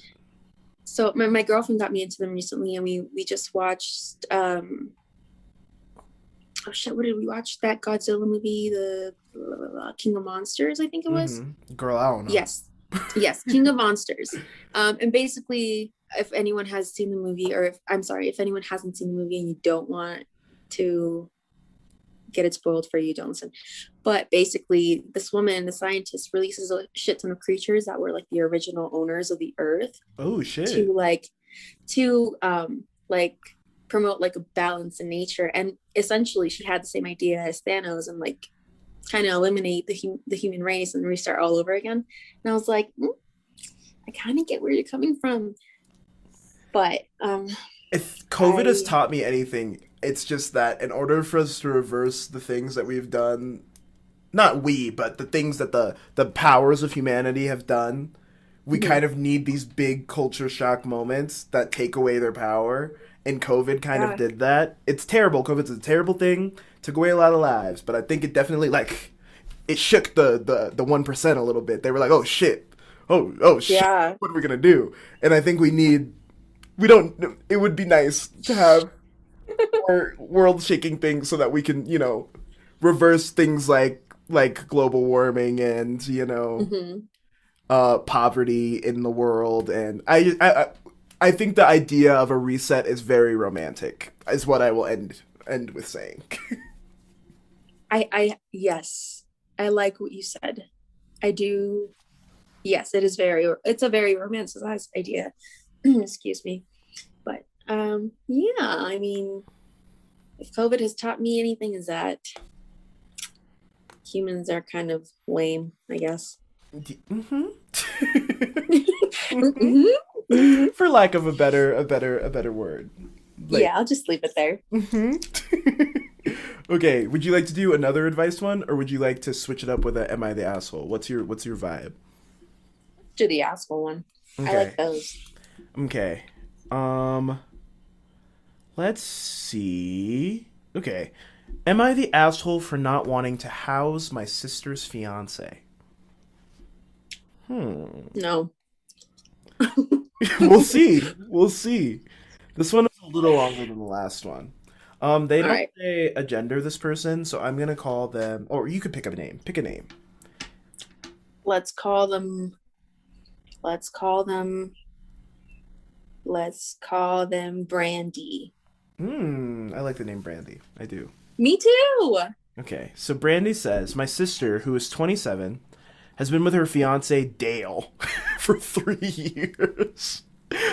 so my, my girlfriend got me into them recently and we we just watched um oh shit what did we watch that godzilla movie the uh, king of monsters i think it was Mhm. Girl, I don't know. yes yes king of monsters. Um and basically if anyone has seen the movie or if i'm sorry if anyone hasn't seen the movie and you don't want to get it spoiled for you don't listen. But basically this woman the scientist releases a shit ton of creatures that were like the original owners of the earth Oh shit. to like to um like promote like a balance in nature. And essentially she had the same idea as thanos and like kind of eliminate the hum- the human race and restart all over again. And I was like, mm, I kind of get where you're coming from, but um, If COVID has taught me anything, it's just that in order for us to reverse the things that we've done, not we, but the things that the the powers of humanity have done, we Mhm. kind of need these big culture shock moments that take away their power. And COVID kind Yeah. of did that. It's terrible. COVID's a terrible thing. Took away a lot of lives, but I think it definitely like it shook the the the one percent a little bit. They were like, "Oh shit, oh oh shit, yeah, what are we gonna do?" And I think we need. We don't. It would be nice to have [laughs] more world-shaking things so that we can, you know, reverse things like like global warming and you know hmm uh, poverty in the world. And I, I I I think the idea of a reset is very romantic. Is what I will end end with saying. [laughs] I I yes, I like what you said. I do. Yes, it is very. It's a very romanticized idea. [clears throat] Excuse me, but um, yeah. I mean, if COVID has taught me anything, is that humans are kind of lame. I guess. mm-hmm. [laughs] [laughs] Mhm. [laughs] For lack of a better a better a better word. Like- yeah, I'll just leave it there. Mm-hmm. [laughs] okay, would you like to do another advice one, or would you like to switch it up with a "Am I the asshole"? What's your What's your vibe? Do the asshole one. I Okay. like those. Okay. Um. Let's see. Okay. Am I the asshole for not wanting to house my sister's fiance? Hmm. No. [laughs] [laughs] we'll see. We'll see. This one is a little longer than the last one. Um, they don't Alright. say a gender. This person, so I'm gonna call them. Or you could pick up a name. Pick a name. Let's call them. Let's call them. Let's call them Brandy. Hmm. I like the name Brandy. I do. Me too. Okay, so Brandy says, My sister, who is 27, has been with her fiance, Dale, [laughs] for three years.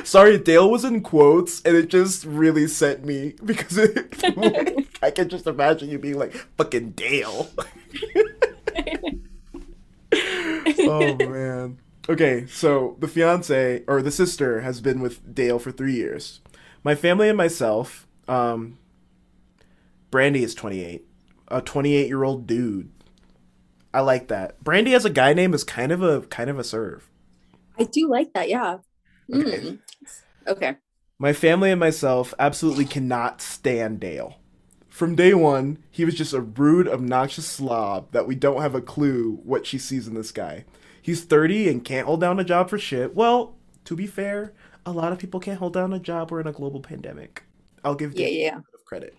Sorry, Dale was in quotes, and it just really sent me because it, [laughs] I can just imagine you being like, fucking Dale. [laughs] oh, man. Okay, so the fiance, or the sister, has been with Dale for three years. My family and myself, um, Brandy is 28 a 28 year old dude. I like that. Brandy as a guy name is kind of a kind of a serve. I do like that. Yeah. Okay. Mm. Okay. My family and myself absolutely cannot stand Dale. From day one, he was just a rude, obnoxious slob that we don't have a clue what she sees in this guy. He's 30 and can't hold down a job for shit. Well, to be fair, a lot of people can't hold down a job. We're in a global pandemic. I'll give Yeah. Dale Yeah. a bit of credit.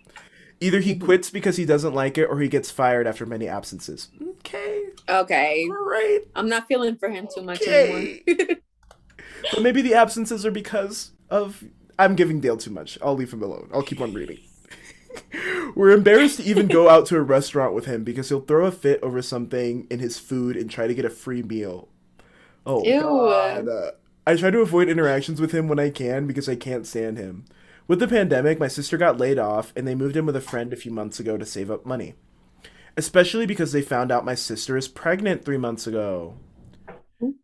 Either he quits because he doesn't like it or he gets fired after many absences. Okay, Okay. all right. I'm not feeling for him too much anymore. [laughs] But maybe the absences are because of I'm giving Dale too much. I'll leave him alone. I'll keep on reading. [laughs] We're embarrassed to even go out to a restaurant with him because he'll throw a fit over something in his food and try to get a free meal. Oh Ew. god. Uh, I try to avoid interactions with him when I can because I can't stand him. With the pandemic, my sister got laid off and they moved in with a friend a few months ago to save up money. Especially because they found out my sister is pregnant 3 months ago.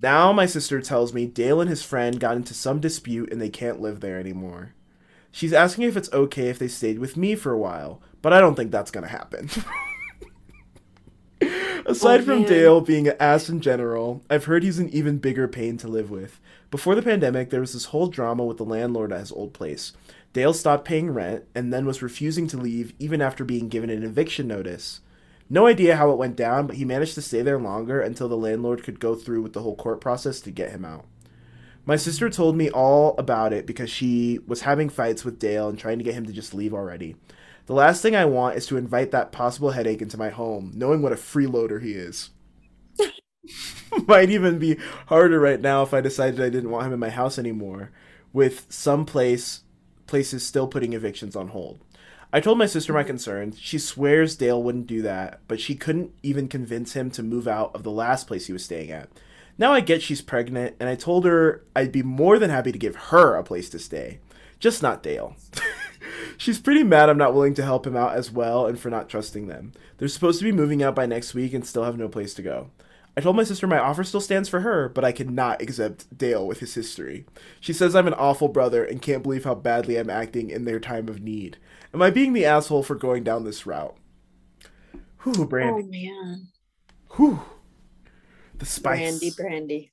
Now my sister tells me Dale and his friend got into some dispute and they can't live there anymore. She's asking if it's okay if they stayed with me for a while, but I don't think that's gonna happen. [laughs] Aside Oh, from. Dale being an ass in general, I've heard he's an even bigger pain to live with. Before the pandemic, there was this whole drama with the landlord at his old place. Dale stopped paying rent and then was refusing to leave even after being given an eviction notice. No idea how it went down, but he managed to stay there longer until the landlord could go through with the whole court process to get him out. My sister told me all about it because she was having fights with Dale and trying to get him to just leave already. The last thing I want is to invite that possible headache into my home, knowing what a freeloader he is. [laughs] Might even be harder right now if I decided I didn't want him in my house anymore, with some place places still putting evictions on hold. I told my sister my mm-hmm. concerns. She swears Dale wouldn't do that, but she couldn't even convince him to move out of the last place he was staying at. Now I get she's pregnant, and I told her I'd be more than happy to give her a place to stay. Just not Dale. [laughs] She's pretty mad I'm not willing to help him out as well and for not trusting them. They're supposed to be moving out by next week and still have no place to go. I told my sister my offer still stands for her, but I cannot accept Dale with his history. She says I'm an awful brother and can't believe how badly I'm acting in their time of need. Am I being the asshole for going down this route? Whew, oh, Brandy. Oh man, Whew. The spice. Brandy, Brandy.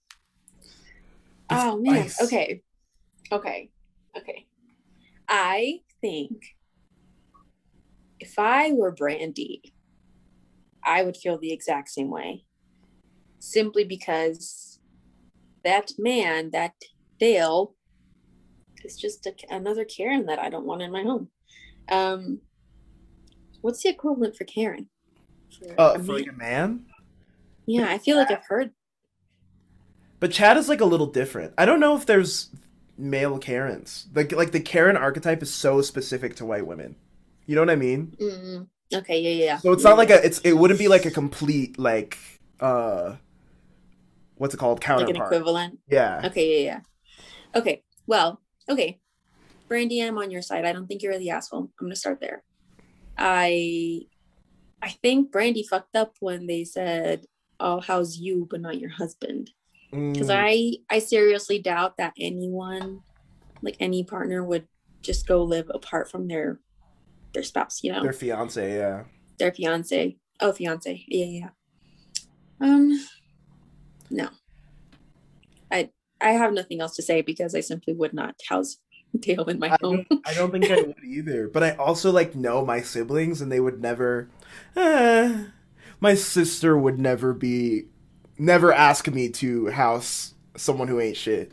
The Oh man. Okay. Okay. Okay. I think if I were Brandy, I would feel the exact same way. Simply because that man, that Dale, is just a, another Karen that I don't want in my home. Um, what's the equivalent for Karen? For Uh, a for like man? a man? yeah, I feel like I've heard. But Chad is like a little different. I don't know if there's male Karens. Like like the Karen archetype is so specific to white women. You know what I mean? Mm, okay, yeah, yeah, yeah. So it's Yeah, not like a it's it wouldn't be like a complete like uh what's it called like an equivalent. yeah. Okay, yeah, yeah. Okay, well, okay. Brandy, I'm on your side. I don't think you're the asshole. I'm gonna start there. I I think Brandy fucked up when they said, "Oh, how's you, but not your husband." Because Mm, I I seriously doubt that anyone, like any partner, would just go live apart from their their spouse. You know, their fiance, yeah. their fiance. Oh, fiance. Yeah. yeah. Um, no. I I have nothing else to say because I simply would not house [laughs] Dale in my I home. don't, I don't think I would [laughs] either. But I also like know my siblings, and they would never. Eh, my sister would never be, never ask me to house someone who ain't shit.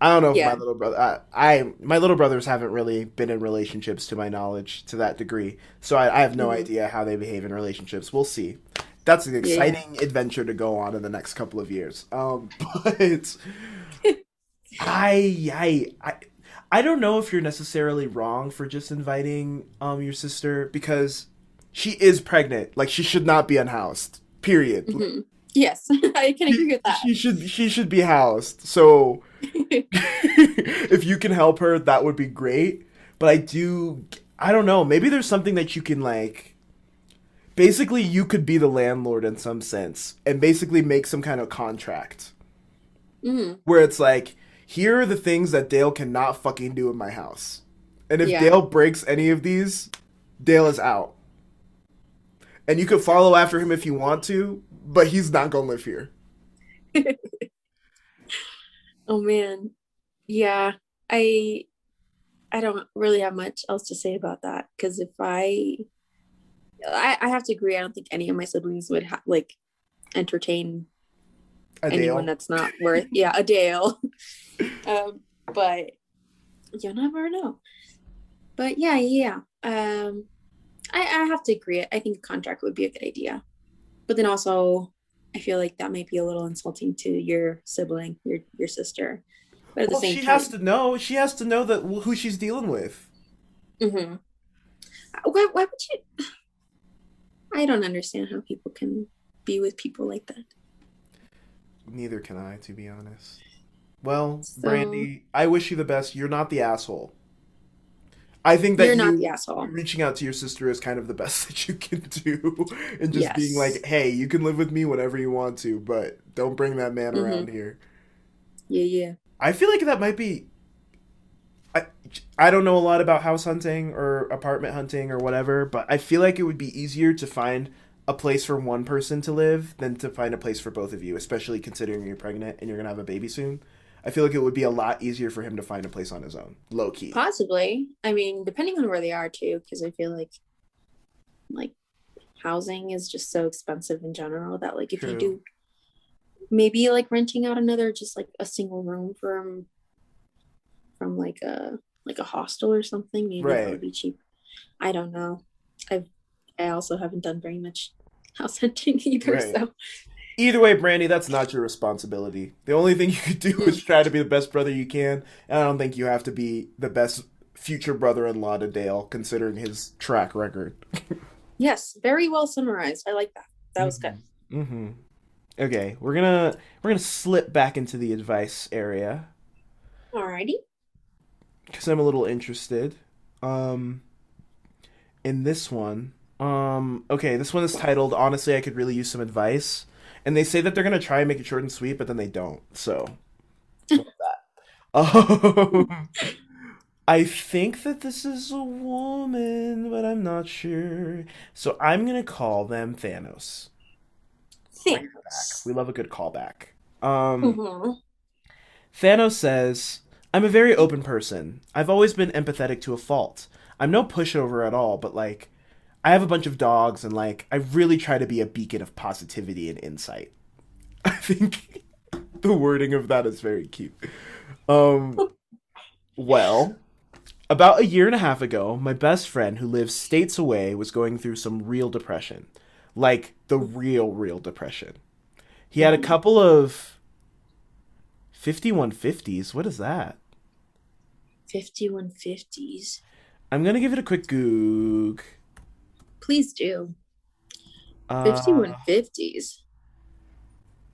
I don't know if Yeah. my little brother. I, I my little brothers haven't really been in relationships to my knowledge to that degree, so I, I have no Mhm. idea how they behave in relationships. We'll see. That's an Yeah. exciting adventure to go on in the next couple of years. Um, [laughs] but I, I, I, I don't know if you're necessarily wrong for just inviting um your sister because she is pregnant. Like she should not be unhoused. Period. Mhm. Yes, [laughs] I can agree with that. She should she should be housed. So [laughs] if you can help her, that would be great. But I do I don't know, maybe there's something that you can like basically you could be the landlord in some sense and basically make some kind of contract Mhm. where it's like here are the things that Dale cannot fucking do in my house. And if Yeah. Dale breaks any of these, Dale is out. And you could follow after him if you want to, but he's not going to live here. [laughs] Oh man, yeah. I I don't really have much else to say about that because if I, I I have to agree. I don't think any of my siblings would ha- like entertain A anyone that's not worth yeah a Dale. [laughs] um, but you never know. But yeah, yeah. Um, I I have to agree. I think a contract would be a good idea, but then also I feel like that might be a little insulting to your sibling, your your sister. But at the Well, same she time, has to know. She has to know that who she's dealing with. hmm Why, why would you? I don't understand how people can be with people like that. Neither can I, to be honest. Well, So- Brandy, I wish you the best. You're not the asshole. I think that You're not you- the asshole. reaching out to your sister is kind of the [laughs] best that you can do and just being like hey you can live with me whenever you want to but don't bring that man Mhm. around here Yeah, yeah. i feel like that might be I, I don't know a lot about house hunting or apartment hunting or whatever but i feel like it would be easier to find a place for one person to live than to find a place for both of you especially considering you're pregnant and you're gonna have a baby soon. I feel like it would be a lot easier for him to find a place on his own low key Possibly. I mean, depending on where they are too, because I feel like like housing is just so expensive in general that like if you do maybe like renting out another just like a single room from from like a like a hostel or something, maybe that would be cheap. I don't know. I've I also haven't done very much [laughs] house hunting either. Right. So Either way, Brandy, that's not your responsibility. The only thing you could do [laughs] is try to be the best brother you can, and I don't think you have to be the best future brother-in-law to Dale, considering his track record. [laughs] yes, very well summarized. I like that. That was good. Mm-hmm. Okay, we're gonna we're gonna slip back into the advice area Alrighty. Because I'm a little interested. Um, in this one, um, okay, this one is titled "Honestly, I could really use some advice," and they say that they're gonna try and make it short and sweet, but then they don't. So, [laughs] that? Um, I think that this is a woman, but I'm not sure. So I'm gonna call them Thanos. Thanks. We love a good callback. Um, Mhm. Thanos says, I'm a very open person. I've always been empathetic to a fault. I'm no pushover at all, but like, I have a bunch of dogs and like, I really try to be a beacon of positivity and insight. [laughs] I think the wording of that is very cute. Um, well, about a year and a half ago, my best friend who lives states away was going through some real depression. Like, the real, real depression. He had a couple of 5150s. What is that? 5150s. I'm going to give it a quick goog. Please do. Uh, 5150s.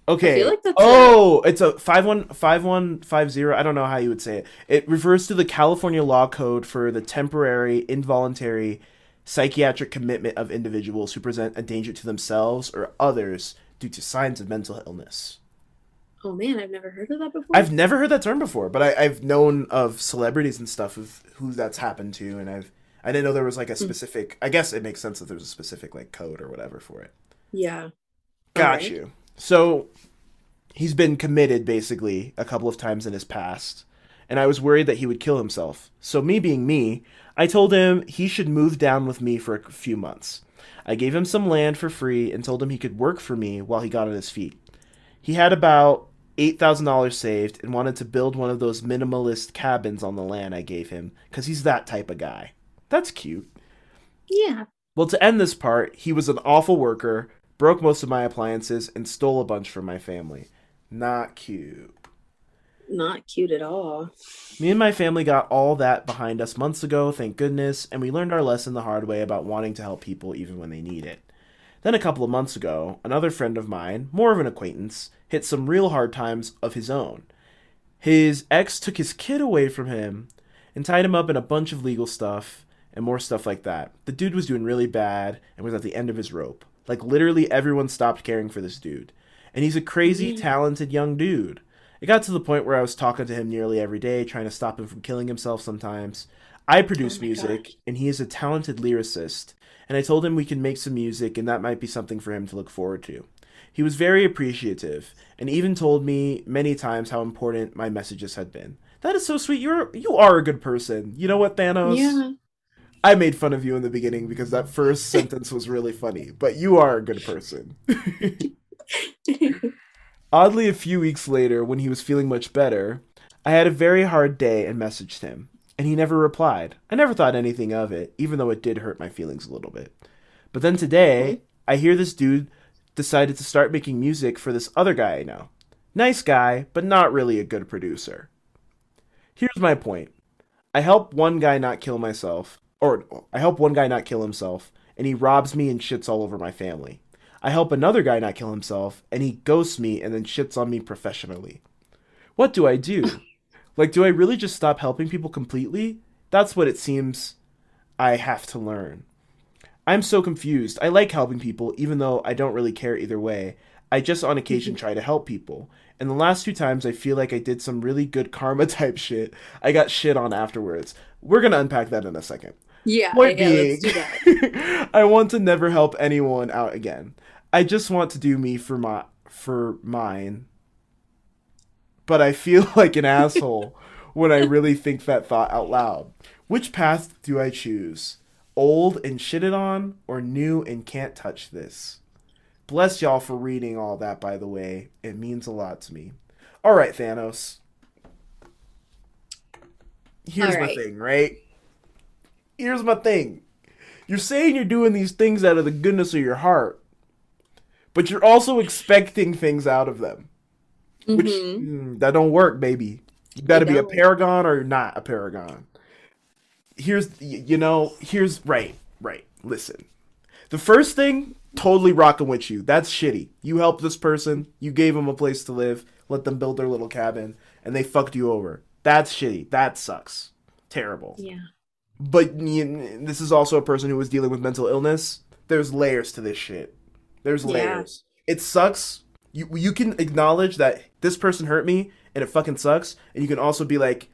Okay. I feel like oh, it's a 515150. I don't know how you would say it. It refers to the California law code for the temporary involuntary psychiatric commitment of individuals who present a danger to themselves or others due to signs of mental illness. Oh man, I've never heard of that before. I've never heard that term before, but I, I've known of celebrities and stuff of who that's happened to, and I've I didn't know there was like a hmm. specific. I guess it makes sense that there's a specific like code or whatever for it. yeah. Got Alright. you. So he's been committed basically a couple of times in his past, and I was worried that he would kill himself. So me being me, I told him he should move down with me for a few months. I gave him some land for free and told him he could work for me while he got on his feet. He had about $8,000 saved and wanted to build one of those minimalist cabins on the land I gave him because he's that type of guy. That's cute. Yeah. Well, to end this part, he was an awful worker, broke most of my appliances, and stole a bunch from my family. Not cute. Not cute at all. Me and my family got all that behind us months ago, thank goodness, and we learned our lesson the hard way about wanting to help people even when they need it. Then a couple of months ago, another friend of mine, more of an acquaintance, hit some real hard times of his own. His ex took his kid away from him and tied him up in a bunch of legal stuff and more stuff like that. The dude was doing really bad and was at the end of his rope. Like literally everyone stopped caring for this dude. And he's a crazy, mm-hmm. talented young dude. It got to the point where I was talking to him nearly every day, trying to stop him from killing himself sometimes. I produce Oh music, gosh. and he is a talented lyricist. And I told him we could make some music, and that might be something for him to look forward to. He was very appreciative, and even told me many times how important my messages had been. That is so sweet. You're you are a good person. You know what, Thanos? Yeah. I made fun of you in the beginning because that first [laughs] sentence was really funny, but you are a good person. [laughs] Oddly, a few weeks later, when he was feeling much better, I had a very hard day and messaged him, and he never replied. I never thought anything of it, even though it did hurt my feelings a little bit. But then today, I hear this dude decided to start making music for this other guy I know. Nice guy, but not really a good producer. Here's my point. I help one guy not kill myself, or I help one guy not kill himself, and he robs me and shits all over my family. I help another guy not kill himself, and he ghosts me and then shits on me professionally. What do I do? [coughs] Like, do I really just stop helping people completely? That's what it seems I have to learn. I'm so confused. I like helping people, even though I don't really care either way. I just on occasion mm-hmm. try to help people. And the last two times I feel like I did some really good [laughs] karma type shit, I got shit on afterwards. We're gonna unpack that in a second. Yeah. Point yeah, being, let's do that. [laughs] I want to never help anyone out again. I just want to do me for my for mine. But I feel [laughs] like an asshole when I really think that thought out loud. Which path do I choose? Old and shitted on, or new and can't touch this? Bless y'all for reading all that, by the way. It means a lot to me. All right, Thanos. Here's All my thing, right? Here's my thing. You're saying you're doing these things out of the goodness of your heart, but you're also expecting things out of them. Which Mhm. mm, that don't work, baby. You got to be a paragon or you're not a paragon. Here's you know, here's right, right. Listen. The first thing, totally rocking with you. That's shitty. You helped this person, you gave them a place to live, let them build their little cabin, and they fucked you over. That's shitty. That sucks. Terrible. Yeah. but you, this is also a person who was dealing with mental illness. There's layers to this shit. There's Yeah. layers. It sucks. You you can acknowledge that this person hurt me and it fucking sucks, and you can also be like,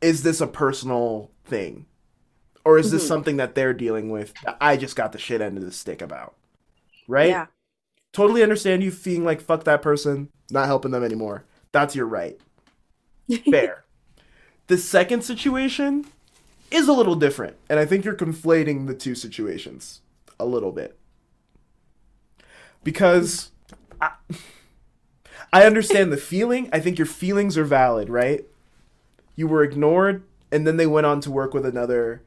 is this a personal thing, or is this Mhm. something that they're dealing with that I just got the shit end of the stick about? Right? Yeah. Totally understand you feeling like fuck that person, not helping them anymore. That's your right. [laughs] Fair. the second situation is a little different, and I think you're conflating the two situations a little bit. Because I, I understand the feeling. I think your feelings are valid, right? You were ignored, and then they went on to work with another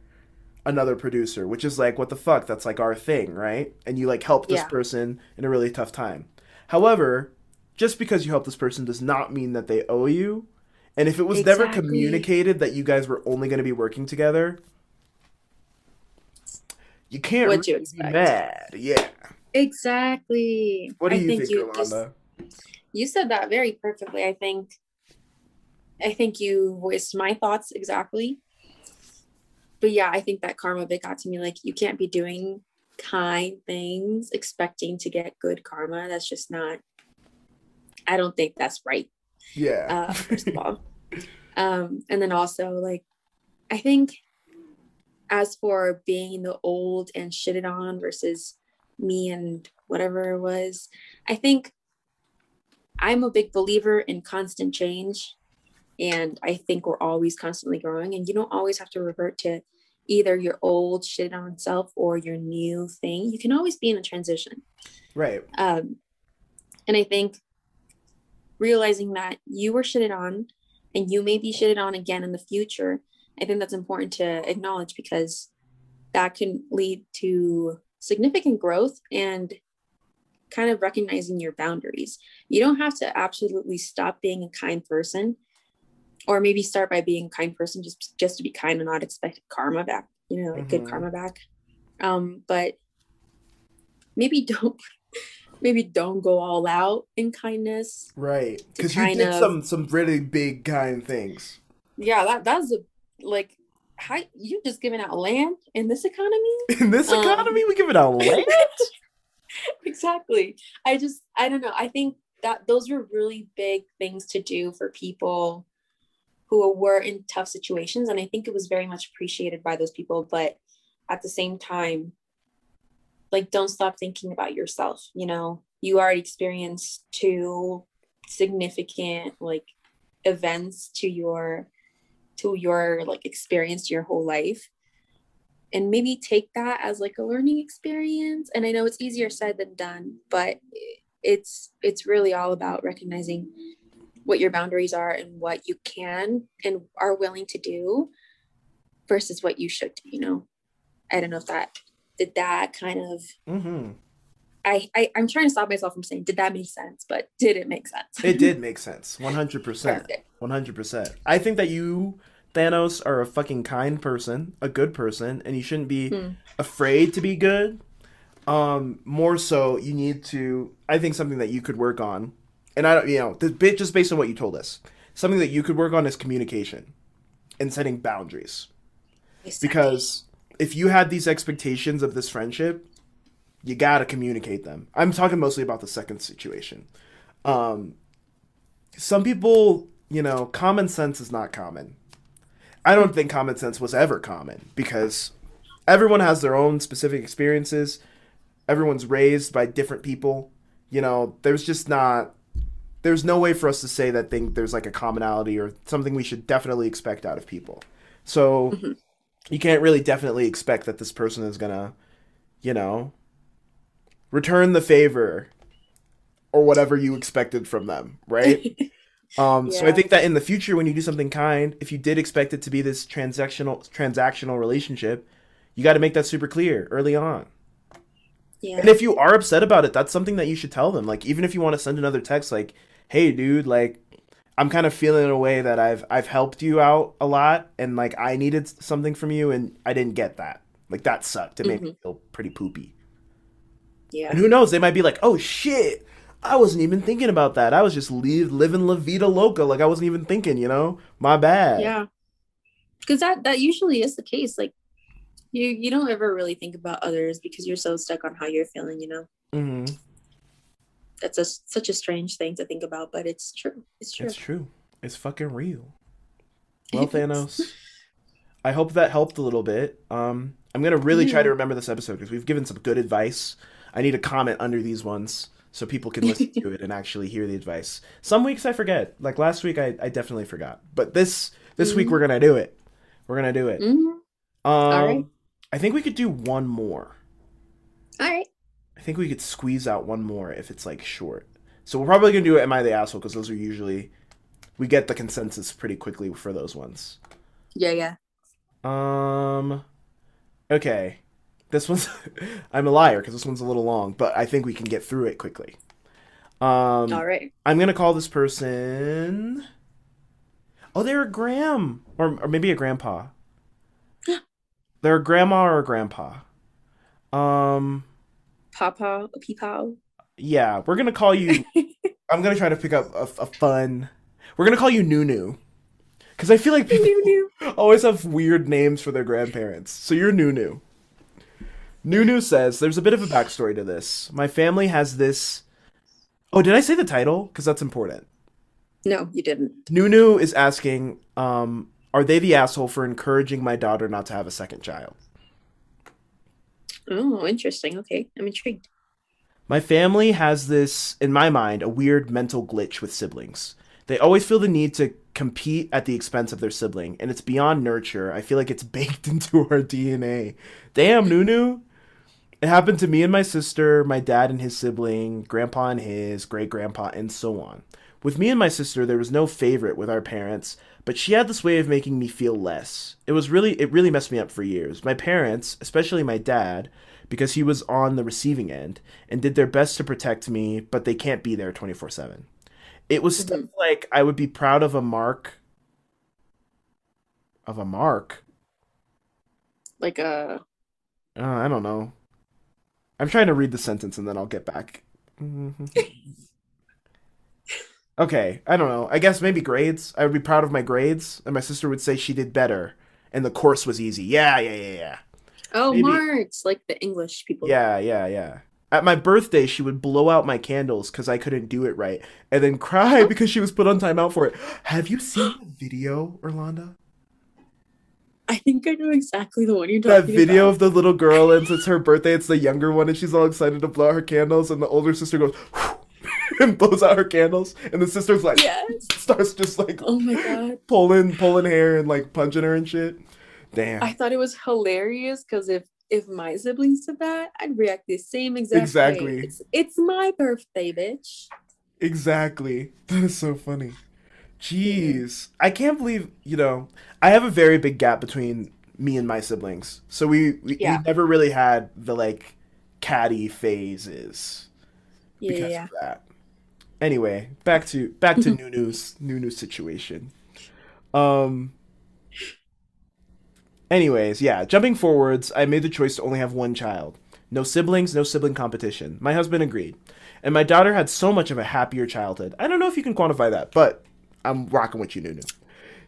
another producer, which is like what the fuck? That's like our thing, right? And you like help this Yeah. person in a really tough time. However, just because you help this person does not mean that they owe you. And if it was never communicated that you guys were only going to be working together, you can't What'd you really be expect? mad. Yeah. Exactly. What do I you think, you just- you said that very perfectly. I think I think you voiced my thoughts exactly. But yeah, I think that karma bit got to me like you can't be doing kind things expecting to get good karma. That's just not I don't think that's right. Yeah. uh, first of all. Um, and then also, like, I think as for being the old and shitted on versus me and whatever it was, I think I'm a big believer in constant change. And I think we're always constantly growing, and you don't always have to revert to either your old shit on self or your new thing. You can always be in a transition. right. Um, and I think realizing that you were shitted on and you may be shitted on again in the future, I think that's important to acknowledge because that can lead to significant growth and kind of recognizing your boundaries. You don't have to absolutely stop being a kind person or maybe start by being a kind person just just to be kind and not expect karma back, you know, like good Mhm. karma back. Um, but maybe don't [laughs] maybe don't go all out in kindness. Right. Because you did of- some some really big kind things. Yeah, that that's a like how you just giving out land in this economy? [laughs] In this Um, economy, we give it out land. [laughs] exactly. I just I don't know. I think that those were really big things to do for people who were in tough situations and I think it was very much appreciated by those people, but at the same time like don't stop thinking about yourself, you know. You already experienced two significant like events to your to your like experience your whole life and maybe take that as like a learning experience and i know it's easier said than done but it's it's really all about recognizing what your boundaries are and what you can and are willing to do versus what you should do you know i don't know if that did that kind of hmm I, I i'm trying to stop myself from saying did that make sense but did it make sense It did make sense. 100%. Perfect. 100%. I think that you, Thanos, are a fucking kind person, a good person, and you shouldn't be Hmm. afraid to be good. Um, more so, you need to. I think something that you could work on, and I don't, you know, the bit just based on what you told us, something that you could work on is communication and setting boundaries. Because if you had these expectations of this friendship, you gotta communicate them. I'm talking mostly about the second situation. Um, some people, you know, common sense is not common. I don't think common sense was ever common because everyone has their own specific experiences. Everyone's raised by different people. You know, there's just not there's no way for us to say that thing there's like a commonality or something we should definitely expect out of people. So you can't really definitely expect that this person is gonna, you know, return the favor or whatever you expected from them, right? [laughs] Um, So I think that in the future, when you do something kind, if you did expect it to be this transactional transactional relationship, you got to make that super clear early on. yeah And if you are upset about it, that's something that you should tell them. Like even if you want to send another text, like, "Hey, dude, like." I'm kind of feeling in a way that I've I've helped you out a lot, and like I needed something from you, and I didn't get that. Like that sucked. It made me feel pretty poopy. yeah And who knows? They might be like, "Oh shit, I wasn't even thinking about that. I was just live, living la vida loca. Like I wasn't even thinking. You know, my bad." yeah because that that usually is the case like You you don't ever really think about others because you're so stuck on how you're feeling, you know. hmm That's a such a strange thing to think about, but it's true. It's true. It's true. It's fucking real. [laughs] Well, Thanos, I hope that helped a little bit. Um, I'm gonna really try to remember this episode because we've given some good advice. I need a comment under these ones so people can listen to [laughs] it and actually hear the advice. Some weeks I forget. Like last week, I, I definitely forgot. But this this week Mhm. we're gonna do it. We're gonna do it. Mhm. Um, right. I think we could do one more. All right. I think we could squeeze out one more if it's like short. So we're probably gonna do it Am I the Asshole because those are usually we get the consensus pretty quickly for those ones. Yeah, yeah. Um. Okay, this one's [laughs] I'm a liar because this one's a little long, but I think we can get through it quickly. Um, All right. I'm gonna call this person. Oh, they're a gram, or or maybe a grandpa. [gasps] they're a grandma or a grandpa. Um. Papa, peepaw. Yeah, we're gonna call you. [laughs] I'm gonna try to pick up a, a fun. We're gonna call you Nunu, because I feel like people Nunu. always have weird names for their grandparents. So you're Nunu. Nunu says there's a bit of a backstory to this. My family has this. Oh, did I say the title? Because that's important. No, you didn't. Nunu is asking, um, are they the asshole for encouraging my daughter not to have a second child? Oh, interesting. Okay, I'm intrigued. My family has this, in my mind, a weird mental glitch with siblings. They always feel the need to compete at the expense of their sibling, and it's beyond nurture. I feel like it's [laughs] baked into our DNA. Damn, Nunu! It happened to me and my sister, my dad and his sibling, grandpa and his, great grandpa, and so on. With me and my sister, there was no favorite with our parents, but she had this way of making me feel less. It was really, it really messed me up for years. My parents, especially my dad, because he was on the receiving end and did their best to protect me, but they can't be there 24 7. It was stuff like I would be proud of a mark. Of a mark? Like uh Uh, I don't know. I'm trying to read the sentence and then I'll get back. [laughs] okay, I don't know. I guess maybe grades. I would be proud of my grades, and my sister would say she did better, and the course was easy. Yeah, yeah, yeah, yeah. oh Maybe- marks, like the English people. Yeah, yeah, yeah. At my birthday, she would blow out my candles because I couldn't do it right, and then cry oh. because she was put on timeout for it. Have you seen the video, Irlanda? I think I know exactly the one you're talking about. That video about. of the little girl, and it's her birthday. It's the younger one, and she's all excited to blow out her candles, and the older sister goes [laughs] and blows out her candles, and the sister's like Yes. [laughs] starts just like Oh my god. [laughs] pulling, pulling hair and like punching her and shit. Damn. I thought it was hilarious because if if my siblings did that, I'd react the same exact Exactly. way. It's, it's my birthday, bitch. Exactly. That is so funny. Jeez. I can't believe, you know, I have a very big gap between me and my siblings. So we we, Yeah. we never really had the like catty phases Yeah, because yeah. of that. Anyway, back to back to Nunu's Nunu's situation. Um Anyways, yeah, jumping forwards, I made the choice to only have one child. No siblings, no sibling competition. My husband agreed. And my daughter had so much of a happier childhood. I don't know if you can quantify that, but I'm rocking with you, Nunu.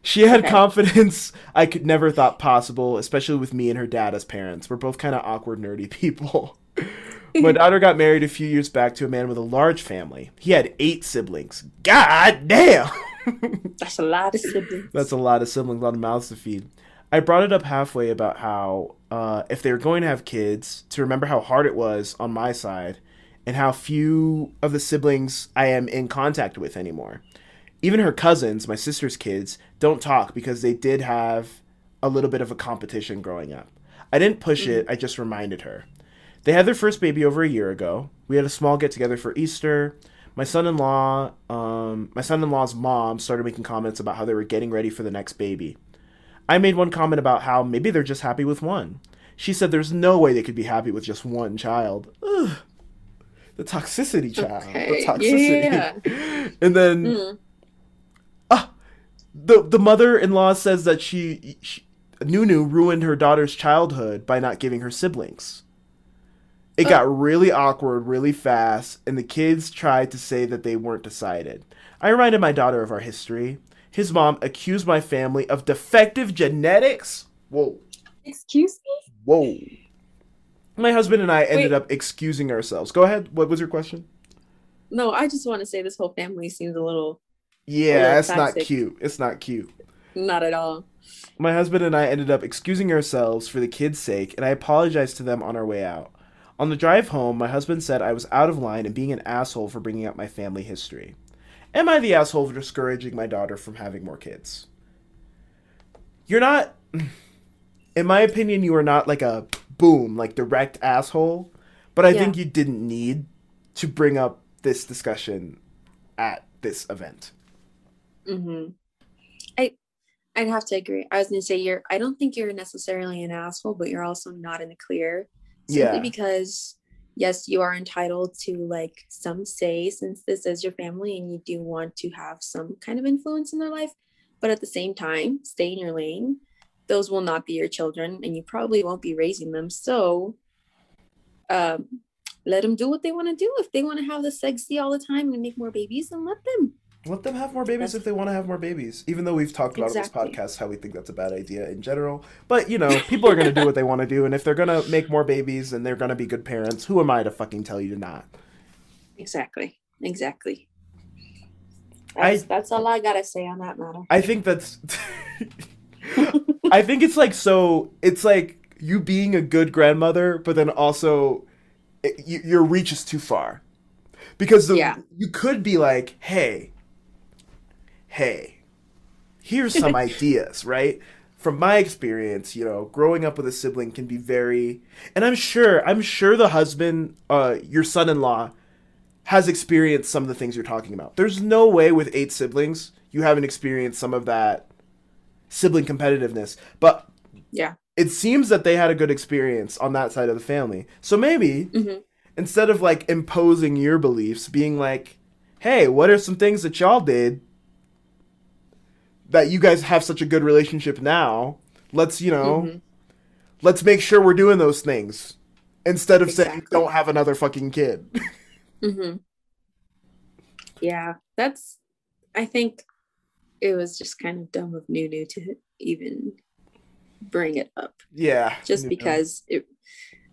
She had Okay. confidence [laughs] I could never thought possible, especially with me and her dad as parents. We're both kind of awkward, nerdy [laughs] people. My [laughs] daughter got married a few years back to a man with a large family. He had eight siblings. God damn! [laughs] That's a lot of siblings. That's a lot of siblings, a lot of mouths to feed. I brought it up halfway about how uh, if they were going to have kids, to remember how hard it was on my side, and how few of the siblings I am in contact with anymore. Even her cousins, my sister's kids, don't talk because they did have a little bit of a competition growing up. I didn't push it, I just reminded her. They had their first baby over a year ago. We had a small get together for Easter. My son-in-law, um, my son-in-law's mom started making comments about how they were getting ready for the next baby. I made one comment about how maybe they're just happy with one. She said there's no way they could be happy with just one child. Ugh. The toxicity, child. Okay, The toxicity. yeah. [laughs] and then Mm. the the mother-in-law says that she, she Nunu ruined her daughter's childhood by not giving her siblings. It got oh. really awkward really fast, and the kids tried to say that they weren't decided. I reminded my daughter of our history. His mom accused my family of defective genetics. Whoa. Excuse me? Whoa. My husband and I ended Wait. up excusing ourselves. Go ahead. What was your question? No, I just want to say this whole family seems a little Yeah, it's not cute. It's not cute. not at all. My husband and I ended up excusing ourselves for the kids' sake, and I apologized to them on our way out. On the drive home, my husband said I was out of line and being an asshole for bringing up my family history. Am I the asshole for discouraging my daughter from having more kids? You're not. [sighs] In my opinion, you are not like a boom, like direct asshole, but I Yeah. think you didn't need to bring up this discussion at this event. Mm-hmm. I I'd have to agree. I was gonna say you're I don't think you're necessarily an asshole, but you're also not in the clear. Simply Yeah. because yes, you are entitled to like some say since this is your family and you do want to have some kind of influence in their life. But at the same time, stay in your lane. Those will not be your children and you probably won't be raising them. So um let them do what they want to do. If they want to have the sexy all the time and make more babies, then let them. Let them have more babies That's- if they want to have more babies. Even though we've talked about Exactly. on this podcast how we think that's a bad idea in general. But, you know, people are going to do what they want to do. And if they're going to make more babies and they're going to be good parents, who am I to fucking tell you to not? Exactly. Exactly. I- That's, that's all I gotta say on that matter. I think that's. [laughs] I think it's like so. It's like you being a good grandmother, but then also it, y your reach is too far. Because the, Yeah. you could be like, hey, hey, here's some [laughs] ideas, right? From my experience, you know, growing up with a sibling can be very, and I'm sure, I'm sure the husband, uh, your son-in-law, has experienced some of the things you're talking about. There's no way with eight siblings you haven't experienced some of that sibling competitiveness. But Yeah. it seems that they had a good experience on that side of the family. So maybe hmm instead of like imposing your beliefs, being like, "Hey, what are some things that y'all did that you guys have such a good relationship now? Let's, you know, Mhm. let's make sure we're doing those things." Instead of saying, Exactly. "Don't have another fucking kid." [laughs] hmm Yeah, that's. I think it was just kind of dumb of Nunu to even bring it up, yeah. just know. because it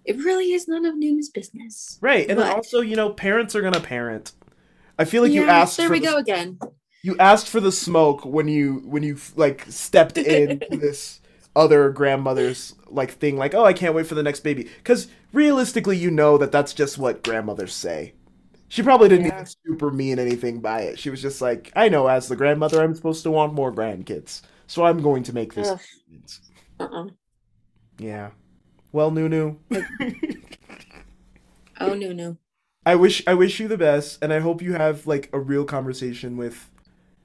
it really is none of Nunu's business. Right, and But- also, you know, parents are gonna parent. I feel like you asked There we go again. You asked for the smoke when you when you like stepped [laughs] in this other grandmother's like thing like oh i can't wait for the next baby. Because realistically you know that that's just what grandmothers say. She probably didn't Yeah. even super mean anything by it. She was just like i know as the grandmother i'm supposed to want more grandkids so i'm going to make this Uh-uh. yeah. Well nunu. [laughs] Oh Nunu. I wish I wish you the best, and I hope you have like a real conversation with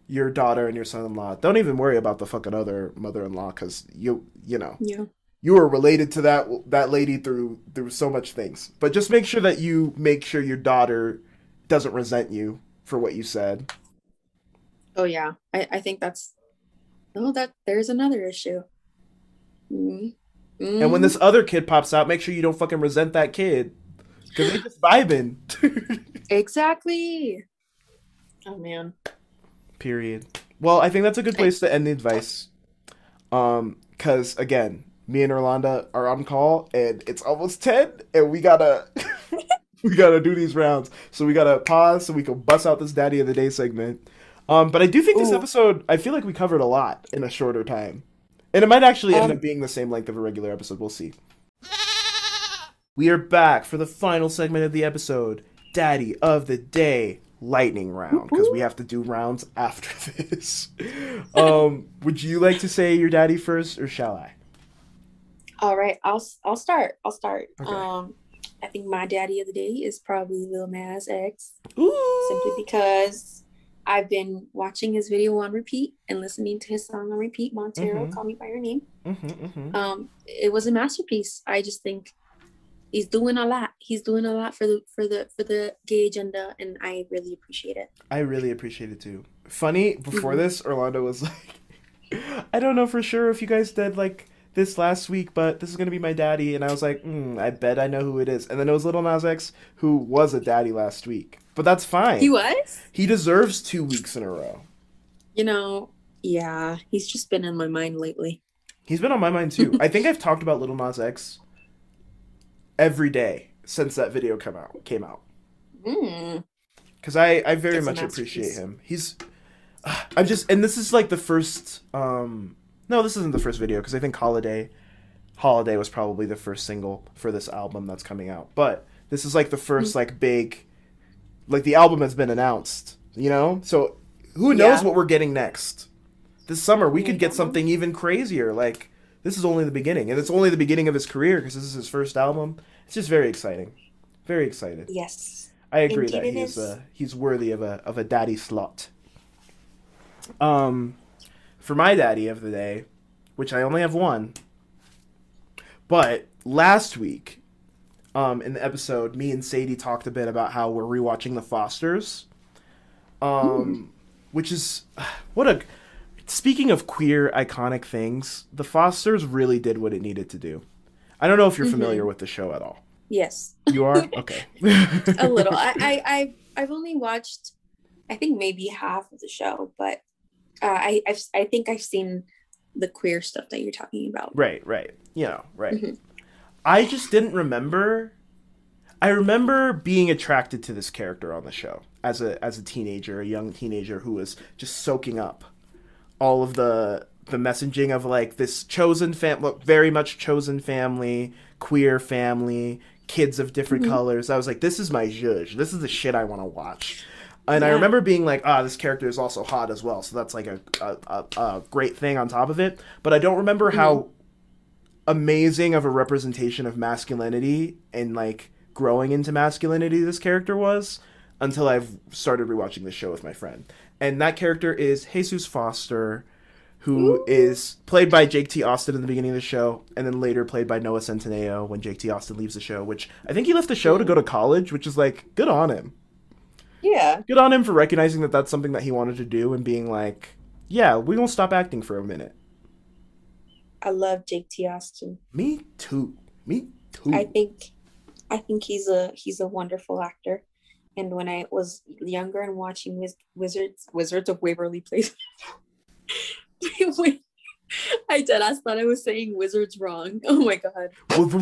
your daughter and your son-in-law. Don't even worry about the fucking other mother-in-law, because you you know Yeah. you are related to that that lady through through so much things. But just make sure that you make sure your daughter doesn't resent you for what you said. Oh yeah. I I think that's. Oh, that there's another issue. Mm. And when this other kid pops out, make sure you don't fucking resent that kid, because they're just vibing. [laughs] exactly. Oh man. Period. Well, I think that's a good place to end the advice. Um, cause again, me and Irlanda are on call, and it's almost ten, and we gotta [laughs] we gotta do these rounds. So we gotta pause so we can bust out this Daddy of the Day segment. Um, but I do think this Ooh. episode, I feel like we covered a lot in a shorter time, and it might actually end Um, up being the same length of a regular episode. We'll see. We are back for the final segment of the episode, Daddy of the Day lightning round, because we have to do rounds after [laughs] this. Um, would you like to say your daddy first, or shall I? All right, I'll I'll start. I'll start. Okay. Um, I think my daddy of the day is probably Lil Nas X, Ooh. simply because I've been watching his video on repeat and listening to his song on repeat. Montero, Mhm. call me by your name. Mhm, mhm. Um, it was a masterpiece. I just think he's doing a lot. He's doing a lot for the for the for the gay agenda, and I really appreciate it. I really appreciate it too. Funny, before Mhm. this, Irlanda was like, [laughs] I don't know for sure if you guys did like this last week, but this is gonna be my daddy, and I was like, mm, I bet I know who it is. And then it was Little Nas X, who was a daddy last week, but that's fine. He was, He deserves two weeks in a row. you know, yeah. He's just been in my mind lately. He's been on my mind too. I think I've talked about Little Nas X every day since that video come out came out. Mm. Because I I very a much appreciate him. He's I'm just and this is like the first um no this isn't the first video because I think Holiday Holiday was probably the first single for this album that's coming out. But this is like the Mm. first like big like the album has been announced, you know? So who knows Yeah. what we're getting next? This summer We could get something even crazier. Like this is only the beginning and it's only the beginning of his career because this is his first album. It's just very exciting. Very excited. Yes. I agree Indeed that it he is is. uh, he's worthy of a of a daddy slot. Um, for my daddy of the day, which I only have one, but last week, um, in the episode, me and Sadie talked a bit about how we're rewatching The Fosters, um, which is [sighs] what a. Speaking of queer iconic things, The Fosters really did what it needed to do. I don't know if you're familiar with the show at all. Yes. You are [laughs] okay. a little. I, I, [laughs] I, I've only watched, I think maybe half of the show, but uh, I, I've, I think I've seen the queer stuff that you're talking about. Right, right. You know, right. Mhm. I just didn't remember. I remember being attracted to this character on the show as a as a teenager, a young teenager who was just soaking up all of the the messaging of like this chosen fam, look, very much chosen family, queer family, kids of different colors. I was like, this is my zhuzh. This is the shit I want to watch. And I remember being like, ah, this character is also hot as well, so that's like a a, a, a great thing on top of it. But I don't remember how amazing of a representation of masculinity and like growing into masculinity this character was until I've started rewatching the show with my friend. And that character is Jesus Foster, who is played by Jake T. Austin in the beginning of the show, and then later played by Noah Centineo when Jake T. Austin leaves the show, which I think he left the show to go to college, which is like, good on him. Yeah. Good on him for recognizing that that's something that he wanted to do and being like, yeah, we won't stop acting for a minute. I love Jake T. Austin. Me too. Me too. I think, I think he's a he's a wonderful actor. And when I was younger and watching Wiz- Wizards Wizards of Waverly Place, [laughs] I dead ass thought I was saying Wizards wrong. [laughs] Oh my god.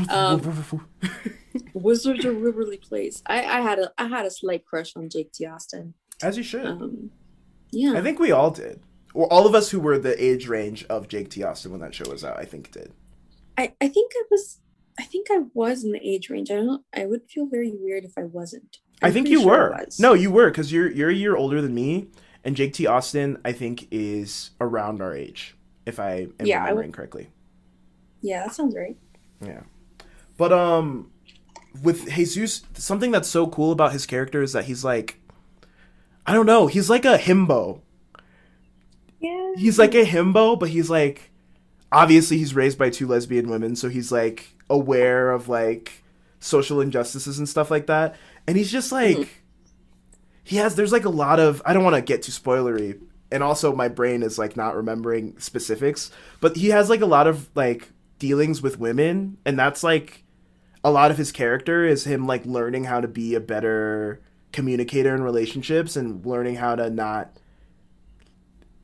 Um, [laughs] Wizards of Waverly Place. I, I had a I had a slight crush on Jake T. Austin. As you should. Um, yeah. I think we all did. Or all of us who were the age range of Jake T. Austin when that show was out, I think did. I, I think I was I think I was in the age range. I don't I would feel very weird if I wasn't. I think you sure were. No, you were because you're you're a year older than me, and Jake T. Austin I think is around our age, if I am Yeah, I remembering correctly. Yeah, that sounds right. Yeah. But um with Jesus something that's so cool about his character is that he's like I don't know, he's like a himbo. Yeah. He's like a himbo, but he's like obviously he's raised by two lesbian women, so he's like aware of like social injustices and stuff like that. And he's just like Mhm. he has there's like a lot of I don't want to get too spoilery and also my brain is like not remembering specifics, but he has like a lot of like dealings with women and that's like a lot of his character is him like learning how to be a better communicator in relationships and learning how to not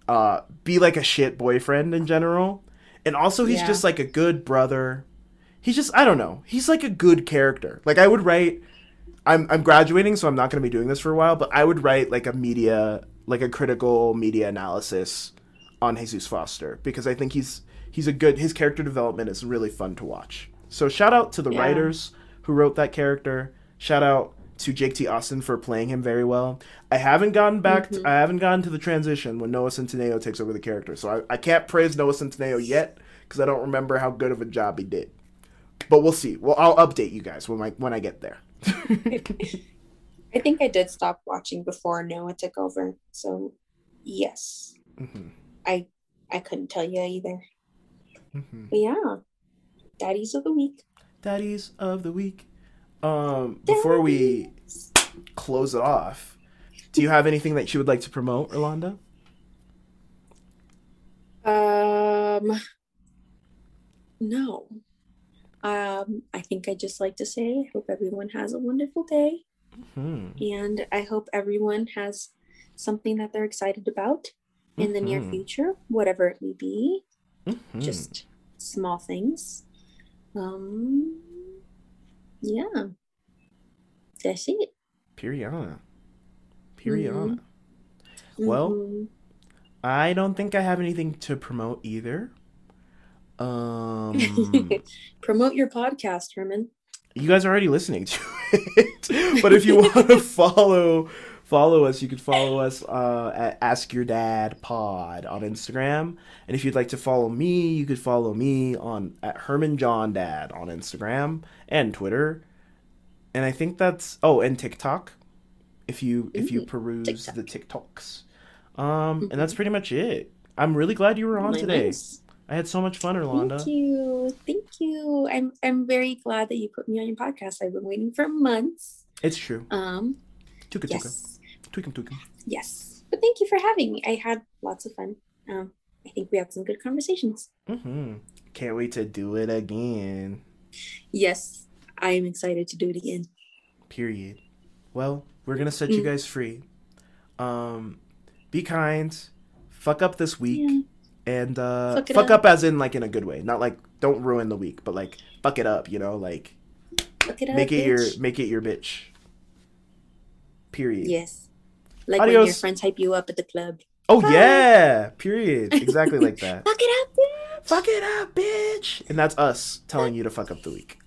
uh be like a shit boyfriend in general. And also he's Yeah. just like a good brother. He's just I don't know. He's like a good character. Like I would write I'm I'm graduating so I'm not going to be doing this for a while, but I would write like a media like a critical media analysis on Jesus Foster because I think he's he's a good his character development is really fun to watch. So shout out to the Yeah. writers who wrote that character. Shout out to Jake T. Austin for playing him very well. I haven't gotten back. Mhm. I haven't gotten to the transition when Noah Centineo takes over the character, so I, I can't praise Noah Centineo yet because I don't remember how good of a job he did. But we'll see. Well, I'll update you guys when I when I get there. [laughs] I think I did stop watching before Noah took over. So yes. Mhm. I I couldn't tell you either. Mhm. But yeah. Daddies of the week. Daddies of the week. Um, before we close it off, do you have anything that you would like to promote, Irlanda? Um no. Um I think I'd just like to say I hope everyone has a wonderful day Hmm. and I hope everyone has something that they're excited about in the near Mhm. future, whatever it may be. Mhm. Just small things. Um Yeah. That's it. Periana. Periana. Well, Mhm. I don't think I have anything to promote either. Um, [laughs] promote your podcast, Herman. you guys are already listening to it, [laughs] but if you want to [laughs] follow follow us, you could follow us uh, at Ask Your Dad Pod on Instagram, and if you'd like to follow me, you could follow me on at Herman John Dad on Instagram and Twitter, and I think that's oh and TikTok. If you if you peruse TikTok. the TikToks, um, and that's pretty much it. I'm really glad you were on Nice, today. nice. I had so much fun, Irlanda. Thank you. Thank you. I'm I'm very glad that you put me on your podcast. I've been waiting for months. It's true. Um Tuka tuka. yes. Tweakum tweakum. Yes. But thank you for having me. I had lots of fun. Um I think we had some good conversations. Mm-hmm. Can't wait to do it again. Yes. I am excited to do it again. Period. Well, we're gonna set you Mm. guys free. Um, be kind. Fuck up this week, Yeah. And uh, Fuck fuck up. up as in like in a good way, not like don't ruin the week, but like fuck it up. You know, like it up. make it your make it your bitch. Period. Yes. Like when your Adios. friends hype you up at the club. Oh Bye. yeah. Period. [laughs] Exactly like that. Fuck it up, bitch. fuck it up, bitch. And that's us telling you to fuck up the week.